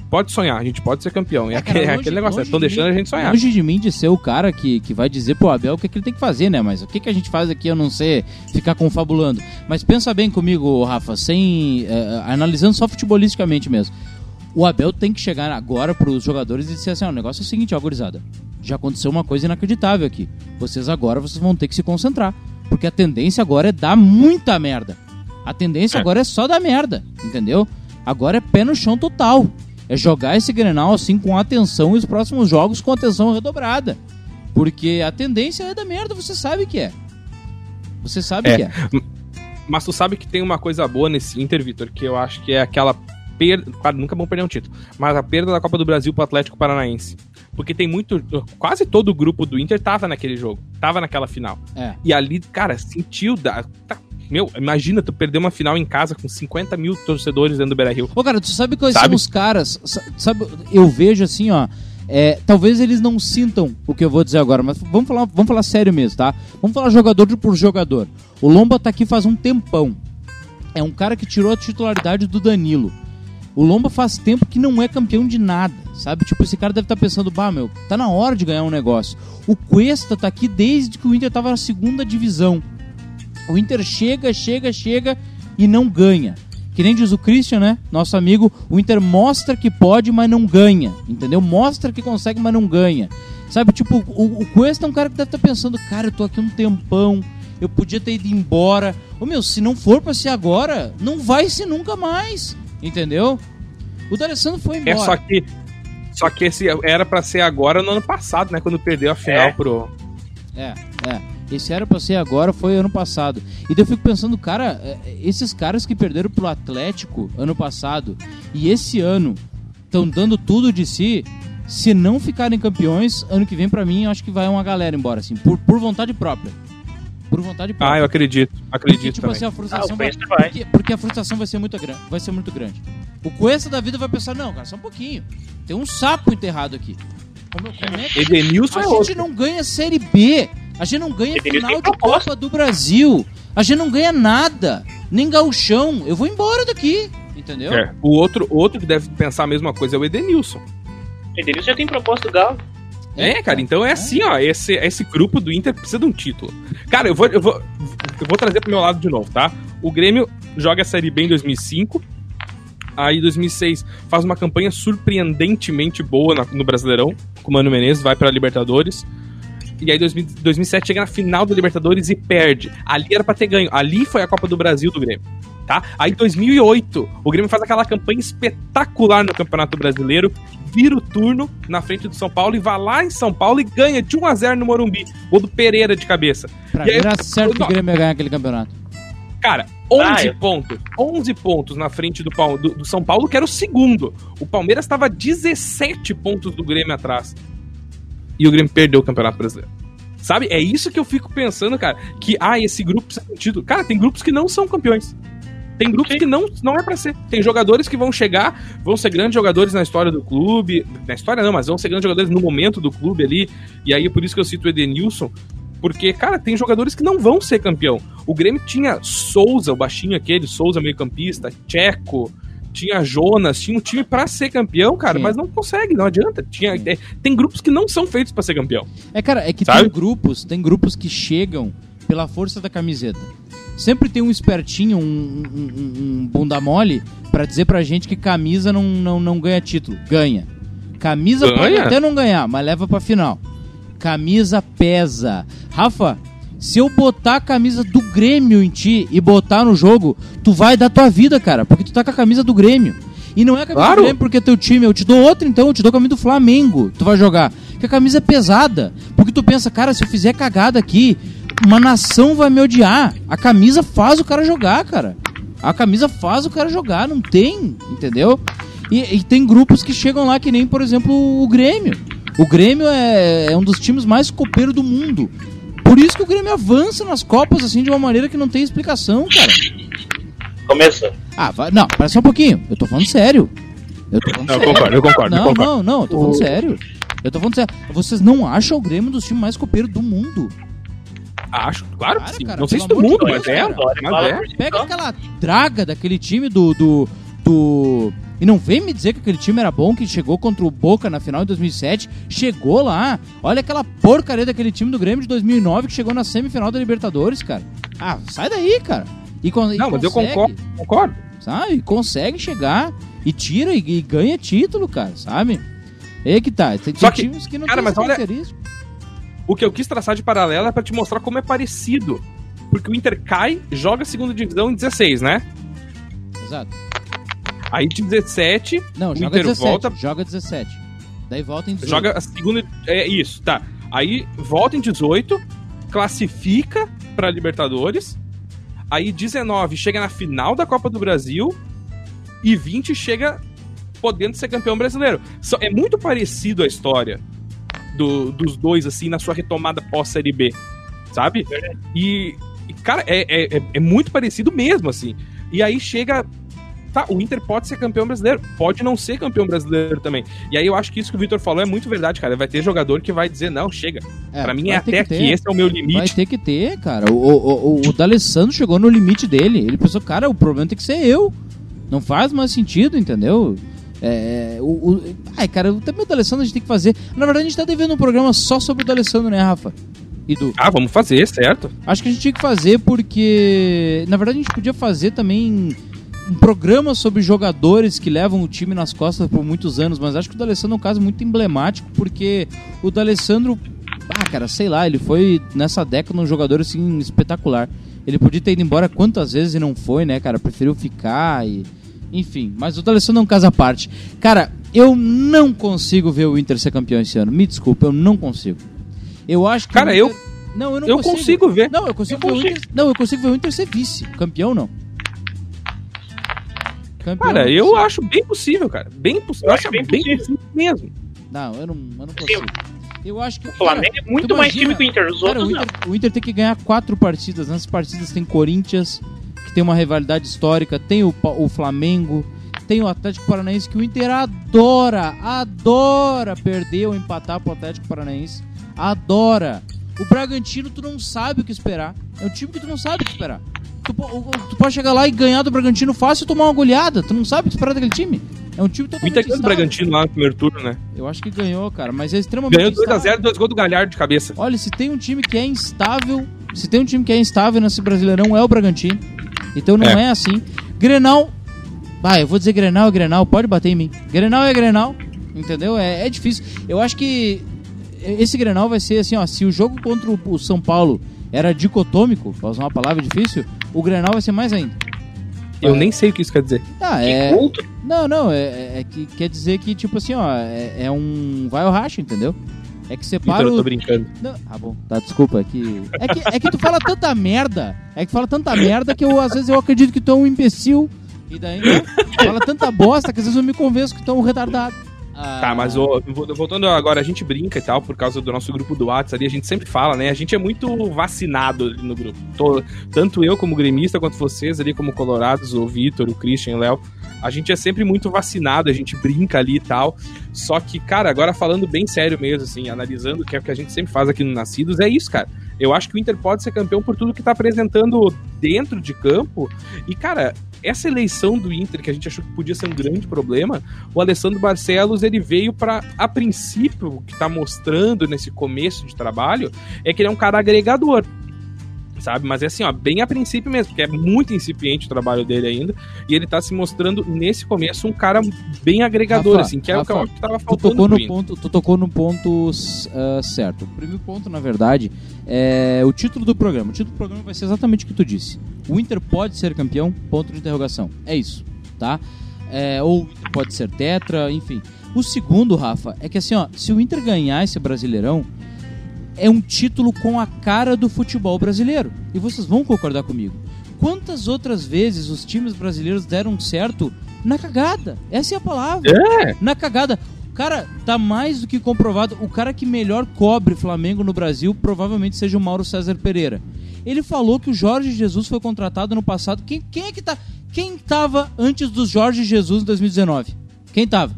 pode sonhar, a gente pode ser campeão. E é, É, cara, aquele, é longe- aquele negócio, estão de deixando mim- a gente sonhar. Longe de mim de ser o cara que, que vai dizer pro Abel o que, que ele tem que fazer, né? Mas o que, que a gente faz aqui, eu não sei, ficar confabulando. Mas pensa bem comigo, Rafa, sem. eh, analisando só futebolisticamente mesmo. O Abel tem que chegar agora pros jogadores e dizer assim: ó, o negócio é o seguinte, ó, gurizada. Já aconteceu uma coisa inacreditável aqui. Vocês agora vocês vão ter que se concentrar. Porque a tendência agora é dar muita merda. A tendência É. agora é só dar merda, entendeu? Agora é pé no chão total. É jogar esse Grenal assim com atenção e os próximos jogos com atenção redobrada. Porque a tendência é dar merda, você sabe que é. Você sabe É. que é. Mas tu sabe que tem uma coisa boa nesse Inter, Vitor, que eu acho que é aquela perda. Claro, nunca é bom perder um título. Mas a perda da Copa do Brasil pro Atlético Paranaense. Porque tem muito. Quase todo o grupo do Inter tava naquele jogo. Tava naquela final. É. E ali, cara, sentiu. Da, tá- meu, imagina tu perder uma final em casa com 50 mil torcedores dentro do Beira Rio. Ô, cara, tu sabe quais Sabe? são os caras? sa- Sabe, eu vejo assim, ó. é, talvez eles não sintam o que eu vou dizer agora, mas vamos falar, vamos falar sério mesmo, tá? Vamos falar jogador por jogador. O Lomba tá aqui faz um tempão. É um cara que tirou a titularidade do Danilo. O Lomba faz tempo que não é campeão de nada, sabe? Tipo, esse cara deve estar pensando, bah, meu, tá na hora de ganhar um negócio. O Cuesta tá aqui desde que o Inter tava na segunda divisão. O Inter chega, chega, chega e não ganha. Que nem diz o Christian, né? Nosso amigo, o Inter mostra que pode, mas não ganha. Entendeu? Mostra que consegue, mas não ganha. Sabe, tipo, o, o Cuesta é um cara que deve estar pensando, cara, eu tô aqui um tempão, eu podia ter ido embora. Ô meu, se não for pra ser agora, não vai ser nunca mais. Entendeu? O D'Alessandro foi embora. É só que. Só que esse era pra ser agora no ano passado, né? Quando perdeu a final É. pro. É, é. Esse era pra ser agora, foi ano passado. E daí eu fico pensando, cara, é, esses caras que perderam pro Atlético ano passado e esse ano estão dando tudo de si. Se não ficarem campeões, ano que vem, pra mim, eu acho que vai uma galera embora, assim, por, por vontade própria. Por vontade própria. Ah, eu acredito. Porque, Acredito tipo também. assim, a Ah, frustração o vai, vai. porque, porque a frustração vai ser muito grande, vai ser muito grande. O Cuesta da vida vai pensar, não, cara, só um pouquinho. Tem um sapo enterrado aqui. Como, como é que Edenilson a é gente outro. não ganha Série B. A gente não ganha Edenilson final de proposta. Copa do Brasil. A gente não ganha nada. Nem gauchão. Eu vou embora daqui. Entendeu? É. O outro, outro que deve pensar a mesma coisa é o Edenilson. Edenilson já tem proposto do Galo. É, cara, então é assim, ó. Esse, esse grupo do Inter precisa de um título. Cara, eu vou, eu vou, eu vou trazer pro meu lado de novo, tá? O Grêmio joga a Série B em 2005. Aí, em 2006, faz uma campanha surpreendentemente boa na- no Brasileirão. Com o Mano Menezes, vai pra Libertadores. E aí, 2000 2007, chega na final da Libertadores e perde. Ali era pra ter ganho. Ali foi a Copa do Brasil do Grêmio. Tá? Aí, em 2008, o Grêmio faz aquela campanha espetacular no Campeonato Brasileiro, vira o turno na frente do São Paulo e vai lá em São Paulo e ganha de 1 a 0 no Morumbi. Gol do Pereira de cabeça. Pra E mim aí- era certo que o Grêmio ia ganhar aquele campeonato. Cara, 11 Ah, eu- pontos. 11 pontos na frente do, do- do São Paulo, que era o segundo. O Palmeiras estava 17 pontos do Grêmio atrás. E o Grêmio perdeu o Campeonato Brasileiro. Sabe? É isso que eu fico pensando, cara. Que, ah, esse grupo precisa título. Cara, tem grupos que não são campeões. Tem grupos que não, não é pra ser. Tem jogadores que vão chegar, vão ser grandes jogadores na história do clube. Na história não, mas vão ser grandes jogadores no momento do clube ali. E aí, por isso que eu cito o Edenilson. Porque, cara, tem jogadores que não vão ser campeão. O Grêmio tinha Souza, o baixinho aquele, Souza meio campista, Tcheco, tinha Jonas, tinha um time para ser campeão, cara, Sim. mas não consegue, não adianta. Tinha, é, tem grupos que não são feitos para ser campeão. É, cara, é que Sabe? tem grupos, tem grupos que chegam pela força da camiseta. Sempre tem um espertinho, um, um, um- bunda mole, pra dizer pra gente que camisa não, não, não ganha título. Ganha. Camisa pode Ganha? até não ganhar, mas leva pra final. Camisa pesa. Rafa, se eu botar a camisa do Grêmio em ti e botar no jogo, tu vai dar tua vida, cara, porque tu tá com a camisa do Grêmio. E não é a camisa Claro. do Grêmio porque é teu time, eu te dou outra então, eu te dou a camisa do Flamengo, tu vai jogar. Que a camisa é pesada, porque tu pensa, cara, se eu fizer cagada aqui, uma nação vai me odiar. A camisa faz o cara jogar, cara. A camisa faz o cara jogar, não tem, entendeu? E, e tem grupos que chegam lá que nem, por exemplo, o Grêmio. O Grêmio é, é um dos times mais copeiros do mundo. Por isso que o Grêmio avança nas Copas assim de uma maneira que não tem explicação, cara. Começou. Ah, vai, não, parece só um pouquinho. Eu tô falando sério. Eu tô falando Não, eu sério. concordo, eu concordo, eu Não, concordo. não, não, eu tô falando sério. Eu tô falando sério. Vocês não acham o Grêmio um dos times mais copeiros do mundo? Acho, claro que Cara, sim. cara, não sei se do mundo, mas é. Mas é. Pega aquela draga daquele time do, do, do. E não vem me dizer que aquele time era bom, que chegou contra o Boca na final de 2007. Chegou lá. Olha aquela porcaria daquele time do Grêmio de 2009 que chegou na semifinal da Libertadores, cara. Ah, sai daí, cara. E, con- e Não, mas eu concordo, concordo. Sabe? Consegue chegar e tira e, e ganha título, cara, sabe? É que tá. Tem, Só que, times que não cara, tem mas olha-. O que eu quis traçar de paralelo é pra te mostrar como é parecido. Porque o Inter cai, joga a segunda divisão em 16, né? Exato. Aí de 17, Não, O joga Inter 17. volta- Joga 17. Daí volta em 18. joga a segunda. É isso, tá. Aí volta em 18, classifica pra Libertadores. Aí 19 chega na final da Copa do Brasil. E 20 chega podendo ser campeão brasileiro. É muito parecido a história do- dos dois, assim, na sua retomada pós-Série B. Sabe? E, e, cara, é, é, é- é muito parecido mesmo, assim. E aí chega. Tá, o Inter pode ser campeão brasileiro, pode não ser campeão brasileiro também. E aí eu acho que isso que o Vitor falou é muito verdade, cara. Vai ter jogador que vai dizer, não, chega. É, pra mim vai é até que aqui, esse é o meu Vai limite. ter que ter, cara. O, o, o, o D'Alessandro chegou no limite dele. Ele pensou, cara, o problema tem que ser eu. Não faz mais sentido, entendeu? É, o, o- Ai, cara, também o D'Alessandro a gente tem que fazer. Na verdade, a gente tá devendo um programa só sobre o D'Alessandro, né, Rafa? E do. Ah, vamos fazer, certo? Acho que a gente tinha que fazer porque. Na verdade, a gente podia fazer também um programa sobre jogadores que levam o time nas costas por muitos anos, mas acho que o D'Alessandro é um caso muito emblemático porque o D'Alessandro. Ah, cara, sei lá, ele foi nessa década um jogador assim espetacular. Ele podia ter ido embora quantas vezes e não foi, né, cara? Preferiu ficar e. Enfim, mas o D'Alessandro é um caso à parte. Cara, eu não consigo ver o Inter ser campeão esse ano. Me desculpa, eu não consigo. Eu acho que. Cara, o eu- Inter- Não, eu não eu consigo. consigo ver. Não, eu consigo, Eu ver o consigo. Inter. Não, eu consigo ver o Inter ser vice. Campeão não. Campeão. Cara, não eu consigo. acho bem possível, cara. Bem possível. Eu acho bem possível mesmo. Não, eu não, eu não consigo. Eu acho que O Flamengo é muito tu mais imagina- time que o Inter. Os Cara, outros o não. Inter, o Inter tem que ganhar quatro partidas. Nessas partidas tem Corinthians, que tem uma rivalidade histórica, tem o, o Flamengo, tem o Atlético Paranaense, que o Inter adora, adora perder ou empatar pro Atlético Paranaense. Adora. O Bragantino, tu não sabe o que esperar. É um time que tu não sabe o que esperar. Tu, o- tu pode chegar lá e ganhar do Bragantino fácil e tomar uma goleada. Tu não sabe o que esperar daquele time. É um time O totalmente Inter ganhou do instável. Bragantino lá no primeiro turno, né? Eu acho que ganhou, cara, mas é extremamente Ganhou instável. 2x0, dois gols do Galhardo de cabeça. Olha, se tem um time que é instável, se tem um time que é instável nesse Brasileirão é o Bragantino. Então não é, É. assim. Grenal, ah, eu vou dizer Grenal é Grenal, pode bater em mim. Grenal é Grenal, entendeu? É, é difícil. Eu acho que esse Grenal vai ser assim, ó, se o jogo contra o- São Paulo era dicotômico, pra usar uma palavra difícil, o Grenal vai ser mais ainda. Eu nem sei o que isso quer dizer. Ah, é. Não, não, é, é- é que quer dizer que, tipo assim, ó, é, é um. Vai ao racha, entendeu? É que separa Vitor, eu tô brincando. Não, ah, bom. Tá, desculpa. É que, é, que, é que tu fala tanta merda. É que fala tanta merda que eu, às vezes, eu acredito que tu é um imbecil. E daí, né? Fala tanta bosta que às vezes eu me convenço que tu é um retardado. Ah, Tá, mas vo- voltando agora, a gente brinca e tal, por causa do nosso grupo do WhatsApp ali, a gente sempre fala, né? A gente é muito vacinado ali no grupo. Tô- tanto eu como gremista, quanto vocês ali como colorados, o Vitor, o Christian, o Léo. A gente é sempre muito vacinado, a gente brinca ali e tal. Só que, cara, agora falando bem sério mesmo, assim, analisando o que é o que a gente sempre faz aqui no Nascidos, é isso, cara. Eu acho que o Inter pode ser campeão por tudo que tá apresentando dentro de campo. E, cara, essa eleição do Inter, que a gente achou que podia ser um grande problema, o Alessandro Barcelos, ele veio para a princípio, o que tá mostrando nesse começo de trabalho, é que ele é um cara agregador sabe? Mas é assim, ó, bem a princípio mesmo, porque é muito incipiente o trabalho dele ainda, e ele tá se mostrando nesse começo um cara bem agregador, Rafa, assim, que é Rafa, o que tava Tu faltando tocou, pro no ponto, tu tocou no ponto uh, certo. O primeiro ponto, na verdade, é o título do programa. O título do programa vai ser exatamente o que tu disse. O Inter pode ser campeão? Ponto de interrogação. É isso, tá? É, ou pode ser tetra, enfim. O segundo, Rafa, é que assim, ó, se o Inter ganhar esse Brasileirão, é um título com a cara do futebol brasileiro. E vocês vão concordar comigo. Quantas outras vezes os times brasileiros deram certo na cagada? Essa é a palavra. É. Na cagada. Cara, tá mais do que comprovado. O cara que melhor cobre Flamengo no Brasil provavelmente seja o Mauro César Pereira. Ele falou que o Jorge Jesus foi contratado no passado. Quem, quem é que tá. Quem tava antes do Jorge Jesus em 2019? Quem tava?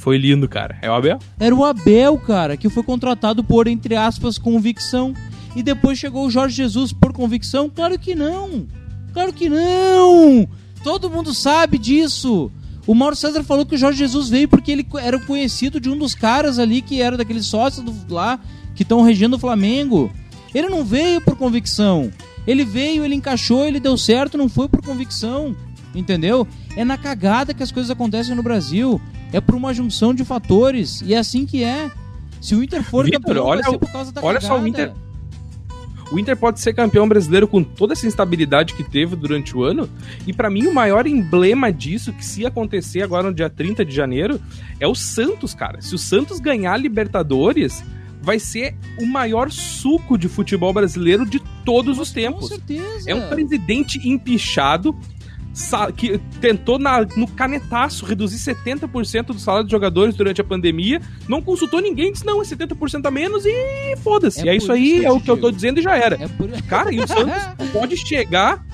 Foi lindo, cara. É o Abel? Era o Abel, cara, que foi contratado por, entre aspas, convicção. E depois chegou o Jorge Jesus por convicção? Claro que não! Claro que não! Todo mundo sabe disso! O Mauro César falou que o Jorge Jesus veio porque ele era conhecido de um dos caras ali que era daqueles sócios do, lá que estão regendo o Flamengo. Ele não veio por convicção. Ele veio, ele encaixou, ele deu certo, não foi por convicção. Entendeu? É na cagada que as coisas acontecem no Brasil. É por uma junção de fatores. E é assim que é. Se o Inter for Vitor, campeão, olha por causa da olha cagada. só o Inter- O Inter pode ser campeão brasileiro com toda essa instabilidade que teve durante o ano. E pra mim, o maior emblema disso, que se acontecer agora no dia 30 de janeiro, é o Santos, cara. Se o Santos ganhar a Libertadores, vai ser o maior suco de futebol brasileiro de todos os Com tempos. certeza. É um presidente empichado que tentou na- no canetaço reduzir 70% do salário dos jogadores durante a pandemia, não consultou ninguém, disse não, é 70% a menos e foda-se. É É, isso aí, é o que eu tô dizendo e já era. É por... Cara, e o Santos pode chegar.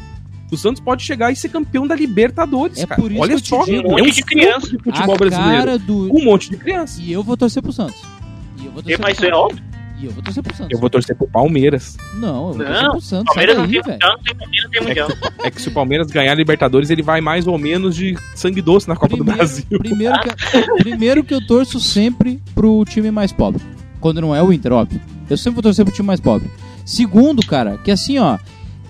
O Santos pode chegar e ser campeão da Libertadores, É cara. por isso Olha que eu te só, digo. é Um monte de criança. de futebol a brasileiro. cara do... Um monte de criança. E eu vou torcer pro Santos. E eu vou torcer Mas pro isso é Santos. óbvio. E eu vou torcer pro Santos. Eu vou torcer pro Palmeiras. Não, eu vou torcer Não, pro Santos. Palmeiras não daí, tem velho. mundial, não tem Palmeiras, tem mundial. É que se o Palmeiras ganhar a Libertadores, ele vai mais ou menos de sangue doce na Copa do Brasil. Primeiro que, primeiro que eu torço sempre pro time mais pobre. Quando não é o Inter, óbvio. Eu sempre vou torcer pro time mais pobre. Segundo, cara, que assim, ó.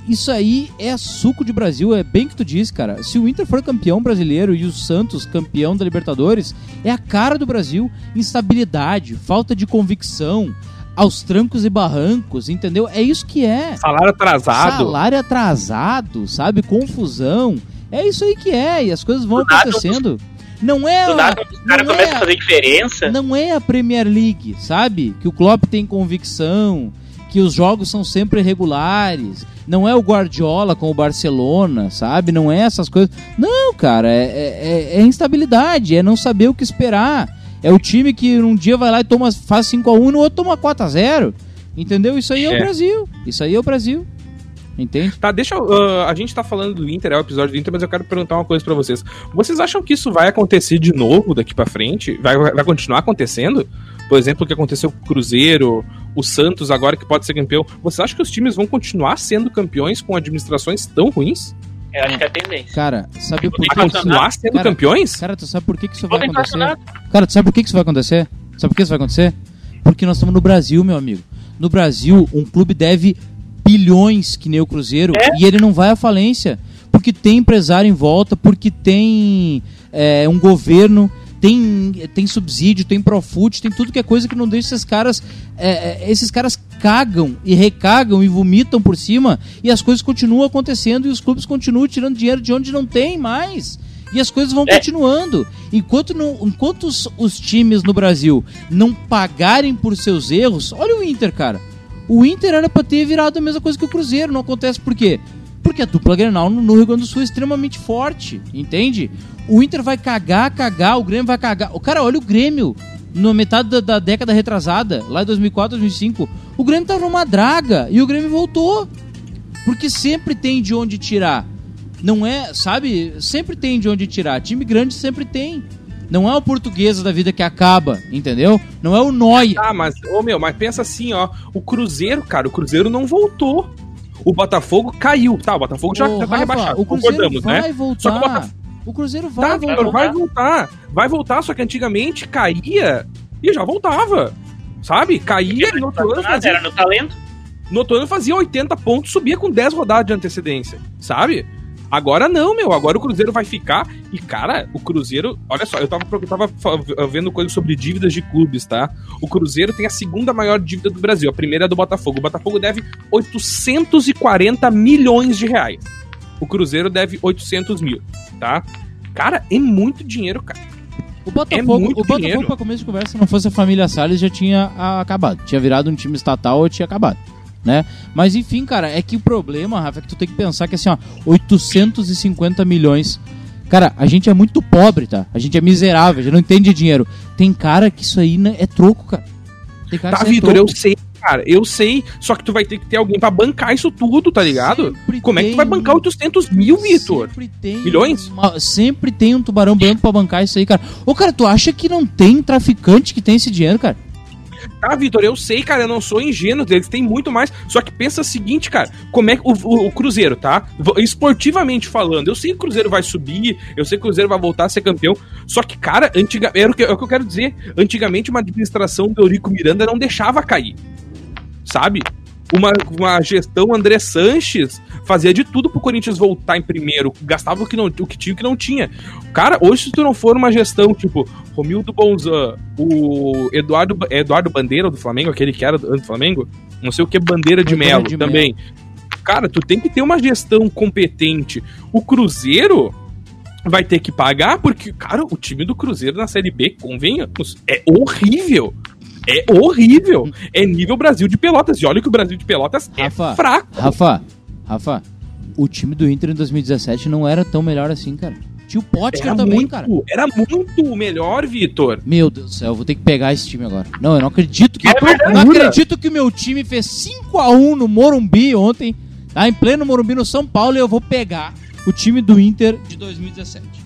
Isso aí é suco de Brasil, é bem que tu disse, cara. Se o Inter for campeão brasileiro e o Santos campeão da Libertadores, é a cara do Brasil. Instabilidade, falta de convicção, aos trancos e barrancos, entendeu? É isso que é. Salário atrasado. Salário atrasado, sabe? Confusão. É isso aí que é, e as coisas vão Do nada, acontecendo. Não é, Do a- nada, os caras não começam é- a fazer diferença. não é a Premier League, sabe? Que o Klopp tem convicção, que os jogos são sempre regulares. Não é o Guardiola com o Barcelona, sabe? Não é essas coisas. Não, cara, é, é- é instabilidade, é não saber o que esperar. É o time que um dia vai lá e toma, faz 5x1 e no outro toma 4x0. Entendeu? Isso aí é, o É. Brasil. Isso aí é o Brasil. Entende? Tá, deixa eu. ah, a gente tá falando do Inter, é o episódio do Inter, mas eu quero perguntar uma coisa pra vocês. Vocês acham que isso vai acontecer de novo daqui pra frente? Vai, vai continuar acontecendo? Por exemplo, o que aconteceu com o Cruzeiro, o Santos agora que pode ser campeão. Vocês acham que os times vão continuar sendo campeões com administrações tão ruins? Eu acho que é a tendência. Cara, sabe por que continuar sendo Cara, campeões? Cara, tu sabe por que, que isso vai acontecer? Cara, tu sabe por que que isso vai acontecer? Sabe por que isso vai acontecer? Porque nós estamos no Brasil, meu amigo. No Brasil, um clube deve bilhões que nem o Cruzeiro É? e ele não vai à falência. Porque tem empresário em volta, porque tem é, um governo, tem, tem subsídio, tem Profut, tem tudo que é coisa que não deixa esses caras. é, é, esses caras cagam e recagam e vomitam por cima e as coisas continuam acontecendo e os clubes continuam tirando dinheiro de onde não tem mais. E as coisas vão É. continuando. Enquanto, não, enquanto os, os times no Brasil não pagarem por seus erros, olha o Inter, cara. O Inter era pra ter virado a mesma coisa que o Cruzeiro. Não acontece por quê? Porque a dupla Grenal no Rio Grande do Sul é extremamente forte, entende? O Inter vai cagar, cagar, o Grêmio vai cagar. O cara, olha o Grêmio na metade da, da década retrasada, lá em 2004, 2005. O Grêmio tava numa draga e o Grêmio voltou. Porque sempre tem de onde tirar. Não é, sabe? Sempre tem de onde tirar. Time grande sempre tem. Não é o portuguesa da vida que acaba, entendeu? Não é o Noia. Ah, mas, ô meu, mas pensa assim, ó. O Cruzeiro, cara, o Cruzeiro não voltou. O Botafogo caiu. Tá, o Botafogo já, Ô, já tá Rafa, rebaixado, o Cruzeiro concordamos, vai né? voltar. Só que o Botafogo- O Cruzeiro vai Tá, voltar. Vai voltar. Vai voltar, só que antigamente caía e já voltava. Sabe? Caía e no outro ano fazia, era no talento. no outro ano fazia 80 pontos, subia com 10 rodadas de antecedência. Sabe? Agora não, meu. Agora o Cruzeiro vai ficar. E, cara, o Cruzeiro. Olha só, eu tava, eu tava vendo coisas sobre dívidas de clubes, tá? O Cruzeiro tem a segunda maior dívida do Brasil. A primeira é do Botafogo. O Botafogo deve 840 milhões de reais. O Cruzeiro deve 800 mil, tá? Cara, é muito dinheiro, cara. O Botafogo, É o Botafogo dinheiro. pra começo de conversa, se não fosse a família Salles, já tinha acabado. Tinha virado um time estatal ou tinha acabado. Né? Mas enfim, cara, é que o problema, Rafa, é que tu tem que pensar que assim, ó, 850 milhões. Cara, a gente é muito pobre, tá? A gente é miserável, a gente não entende dinheiro. Tem cara que isso aí né, é troco, cara. Tem cara Tá, é Vitor, eu troco. sei, cara, eu sei. Só que tu vai ter que ter alguém pra bancar isso tudo, tá ligado? Sempre Como é que tu vai bancar um- 800 mil, Vitor? Milhões? uma- sempre tem um tubarão branco pra bancar isso aí, cara. Ô, cara, tu acha que não tem traficante que tem esse dinheiro, cara? Tá, Vitor, eu sei, cara, eu não sou ingênuo, eles têm muito mais. Só que pensa o seguinte, cara, como é que o, o- o Cruzeiro, tá? Esportivamente falando, eu sei que o Cruzeiro vai subir, eu sei que o Cruzeiro vai voltar a ser campeão. Só que, cara, antiga, era o que, é o que eu quero dizer. Antigamente, uma administração do Eurico Miranda não deixava cair. Sabe? Uma, uma gestão André Sanches fazia de tudo pro Corinthians voltar em primeiro, gastava o que, não, o que tinha e o que não tinha. Cara, hoje se tu não for uma gestão tipo Romildo Bonzan, o Eduardo, é Eduardo Bandeira do Flamengo, aquele que era do, Flamengo, não sei o que, Bandeira de Melo também. Cara, tu tem que ter uma gestão competente. O Cruzeiro vai ter que pagar porque, cara, o time do Cruzeiro na Série B, convenhamos, é horrível. É horrível. É nível Brasil de Pelotas. E olha que o Brasil de Pelotas Rafa, é fraco. Rafa, Rafa, o time do Inter em 2017 não era tão melhor assim, cara. Tinha o Potker Era também, muito, cara. era muito melhor, Vitor. Meu Deus do céu, eu vou ter que pegar esse time agora. Não, eu não acredito que. É eu não acredito que o meu time fez 5x1 no Morumbi ontem, tá? Em pleno Morumbi no São Paulo, e eu vou pegar o time do Inter de 2017.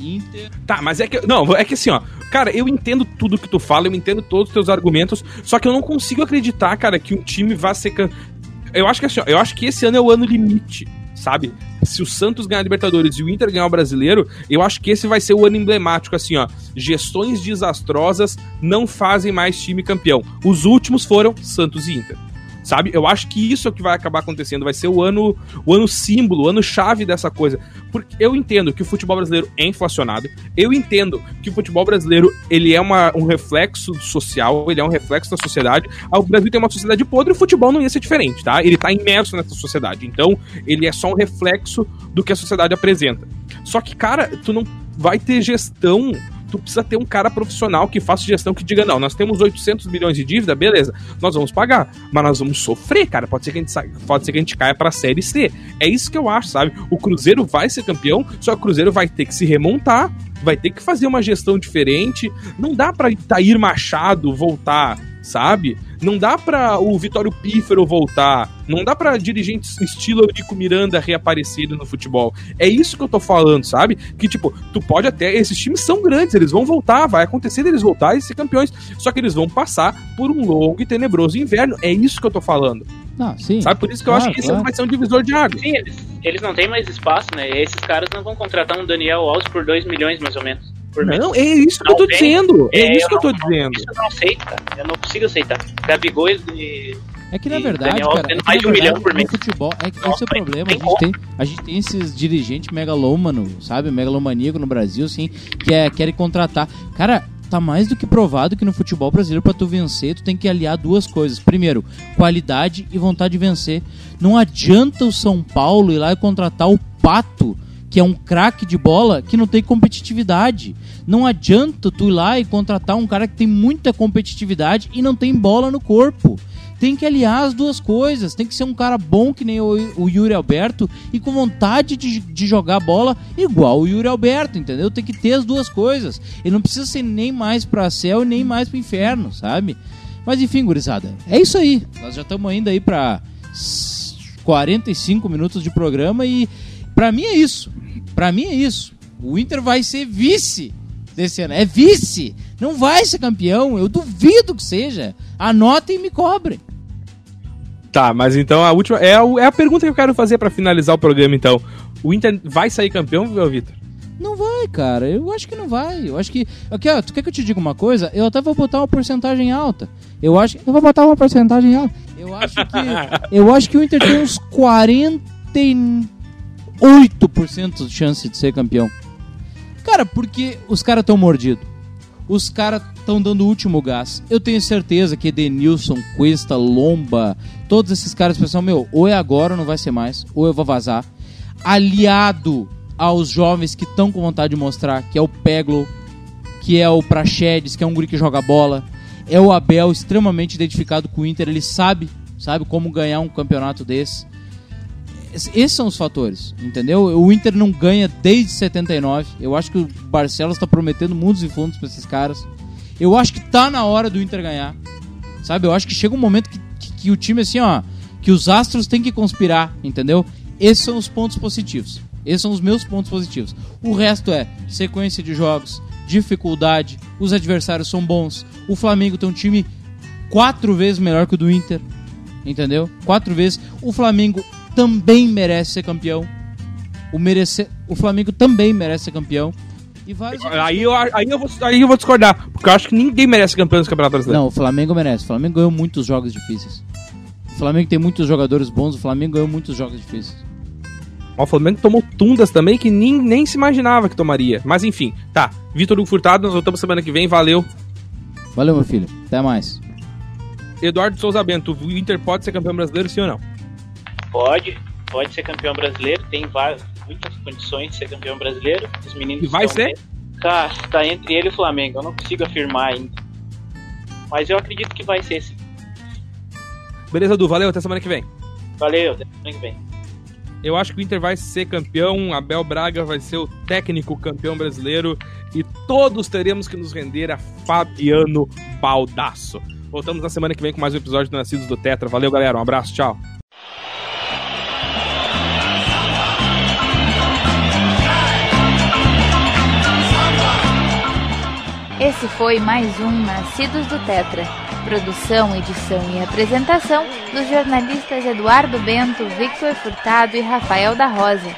Inter. Tá, mas é que. Não, é que assim, ó. Cara, eu entendo tudo que tu fala, eu entendo todos os teus argumentos, só que eu não consigo acreditar, cara, que um time vá ser. can- Eu acho que assim, ó, eu acho que esse ano é o ano limite, sabe? Se o Santos ganhar a Libertadores e o Inter ganhar o brasileiro, eu acho que esse vai ser o ano emblemático, assim, ó. Gestões desastrosas não fazem mais time campeão. Os últimos foram Santos e Inter. Sabe? Eu acho que isso é o que vai acabar acontecendo. Vai ser o ano, o ano símbolo, o ano chave dessa coisa. Porque eu entendo que o futebol brasileiro é inflacionado. Eu entendo que o futebol brasileiro ele é uma, um reflexo social, ele é um reflexo da sociedade. Ah, O Brasil tem uma sociedade podre e o futebol não ia ser diferente, tá? Ele tá imerso nessa sociedade. Então, ele é só um reflexo do que a sociedade apresenta. Só que, cara, tu não vai ter gestão. Tu precisa ter um cara profissional que faça gestão que diga: não, nós temos 800 milhões de dívida, beleza, nós vamos pagar, mas nós vamos sofrer, cara. Pode ser que a gente, sa- pode ser que a gente caia pra Série C. É isso que eu acho, sabe? O Cruzeiro vai ser campeão, só que o Cruzeiro vai ter que se remontar, vai ter que fazer uma gestão diferente. Não dá pra Itair Machado voltar, sabe? Não dá pra o Vitório Pífero voltar. Não dá pra dirigentes estilo Eurico Miranda reaparecido no futebol. É isso que eu tô falando, sabe? Que, tipo, tu pode até. Esses times são grandes, eles vão voltar, vai acontecer deles voltar e ser campeões. Só que eles vão passar por um longo e tenebroso inverno. É isso que eu tô falando. Não, sim. Sabe? Por isso que eu Claro, acho que esse claro. vai ser um divisor de água. Sim, eles, eles não têm mais espaço, né? Esses caras não vão contratar um Daniel Alves por 2 milhões, mais ou menos. Por mês. Não, é isso que eu tô tem. dizendo. É, É, isso que eu tô não- dizendo. Isso eu não aceito, cara. Eu não consigo aceitar. Gabigol e. É que na verdade, Daniel cara, é mais de um milhão por mês. futebol, é que esse é o problema. A gente, tem, a gente tem esses dirigentes megalômano, sabe? Megalomaníaco no Brasil, assim, que é, querem contratar. Cara, tá mais do que provado que no futebol brasileiro, pra tu vencer, tu tem que aliar duas coisas. Primeiro, qualidade e vontade de vencer. Não adianta o São Paulo ir lá e contratar o Pato, que é um craque de bola, que não tem competitividade. Não adianta tu ir lá e contratar um cara que tem muita competitividade e não tem bola no corpo. Tem que aliar as duas coisas. Tem que ser um cara bom que nem o, Yuri Alberto e com vontade de, de jogar bola igual o Yuri Alberto, entendeu? Tem que ter as duas coisas. Ele não precisa ser nem mais pra céu e nem mais pro inferno, sabe? Mas enfim, gurizada, é isso aí. Nós já estamos ainda aí pra s- 45 minutos de programa e pra mim é isso. Pra mim é isso. O Inter vai ser vice desse ano. É vice. Não vai ser campeão. Eu duvido que seja. Anotem e me cobrem. Tá, mas então a última. É a, é a pergunta que eu quero fazer pra finalizar o programa, então. O Inter vai sair campeão, Vitor? Não vai, cara. Eu acho que não vai. Eu acho que. Aqui, ó, tu quer que eu te diga uma coisa? Eu até vou botar uma porcentagem alta. Eu acho que. Eu vou botar uma porcentagem alta. Eu acho que. eu acho que o Inter tem uns 48% de chance de ser campeão. Cara, porque os caras estão mordidos. Os caras estão dando o último gás. Eu tenho certeza que Edenilson, Cuesta, Lomba, todos esses caras pensam, meu, ou é agora ou não vai ser mais, ou eu vou vazar. Aliado aos jovens que estão com vontade de mostrar, que é o Peglo, que é o Prachedes, que é um guri que joga bola, é o Abel extremamente identificado com o Inter, ele sabe, sabe como ganhar um campeonato desse. Esses são os fatores, entendeu? O Inter não ganha desde 79. Eu acho que o Barcelos está prometendo mundos e fundos para esses caras. Eu acho que tá na hora do Inter ganhar. Sabe? Eu acho que chega um momento que, que, que o time, assim, ó, que os astros têm que conspirar, entendeu? Esses são os pontos positivos. Esses são os meus pontos positivos. O resto é sequência de jogos, dificuldade, os adversários são bons. O Flamengo tem um time quatro vezes melhor que o do Inter, entendeu? Quatro vezes. O Flamengo também merece ser campeão. O, merece... o Flamengo também merece ser campeão. E vários aí, eu, aí, eu vou, aí eu vou discordar, porque eu acho que ninguém merece ser campeão do Campeonato Brasileiro. Não, o Flamengo merece. O Flamengo ganhou muitos jogos difíceis. O Flamengo tem muitos jogadores bons, o Flamengo ganhou muitos jogos difíceis. O Flamengo tomou tundas também que nem, nem se imaginava que tomaria. Mas enfim, tá. Vitor Hugo Furtado, nós voltamos semana que vem. Valeu. Valeu, meu filho. Até mais. Eduardo Souza Bento, o Inter pode ser campeão brasileiro, sim ou não? Pode, pode ser campeão brasileiro, tem várias, muitas condições de ser campeão brasileiro. Os meninos e vai ser? Cara, tá entre ele e o Flamengo, eu não consigo afirmar ainda. Mas eu acredito que vai ser sim. Beleza, Du, valeu, até semana que vem. Valeu, até semana que vem. Eu acho que o Inter vai ser campeão, Abel Braga vai ser o técnico campeão brasileiro e todos teremos que nos render a Fabiano Baldasso. Voltamos na semana que vem com mais um episódio do Nascidos do Tetra. Valeu, galera. Um abraço, tchau. Esse foi mais um Nascidos do Tetra. Produção, edição e apresentação dos jornalistas Eduardo Bento, Victor Furtado e Rafael da Rosa.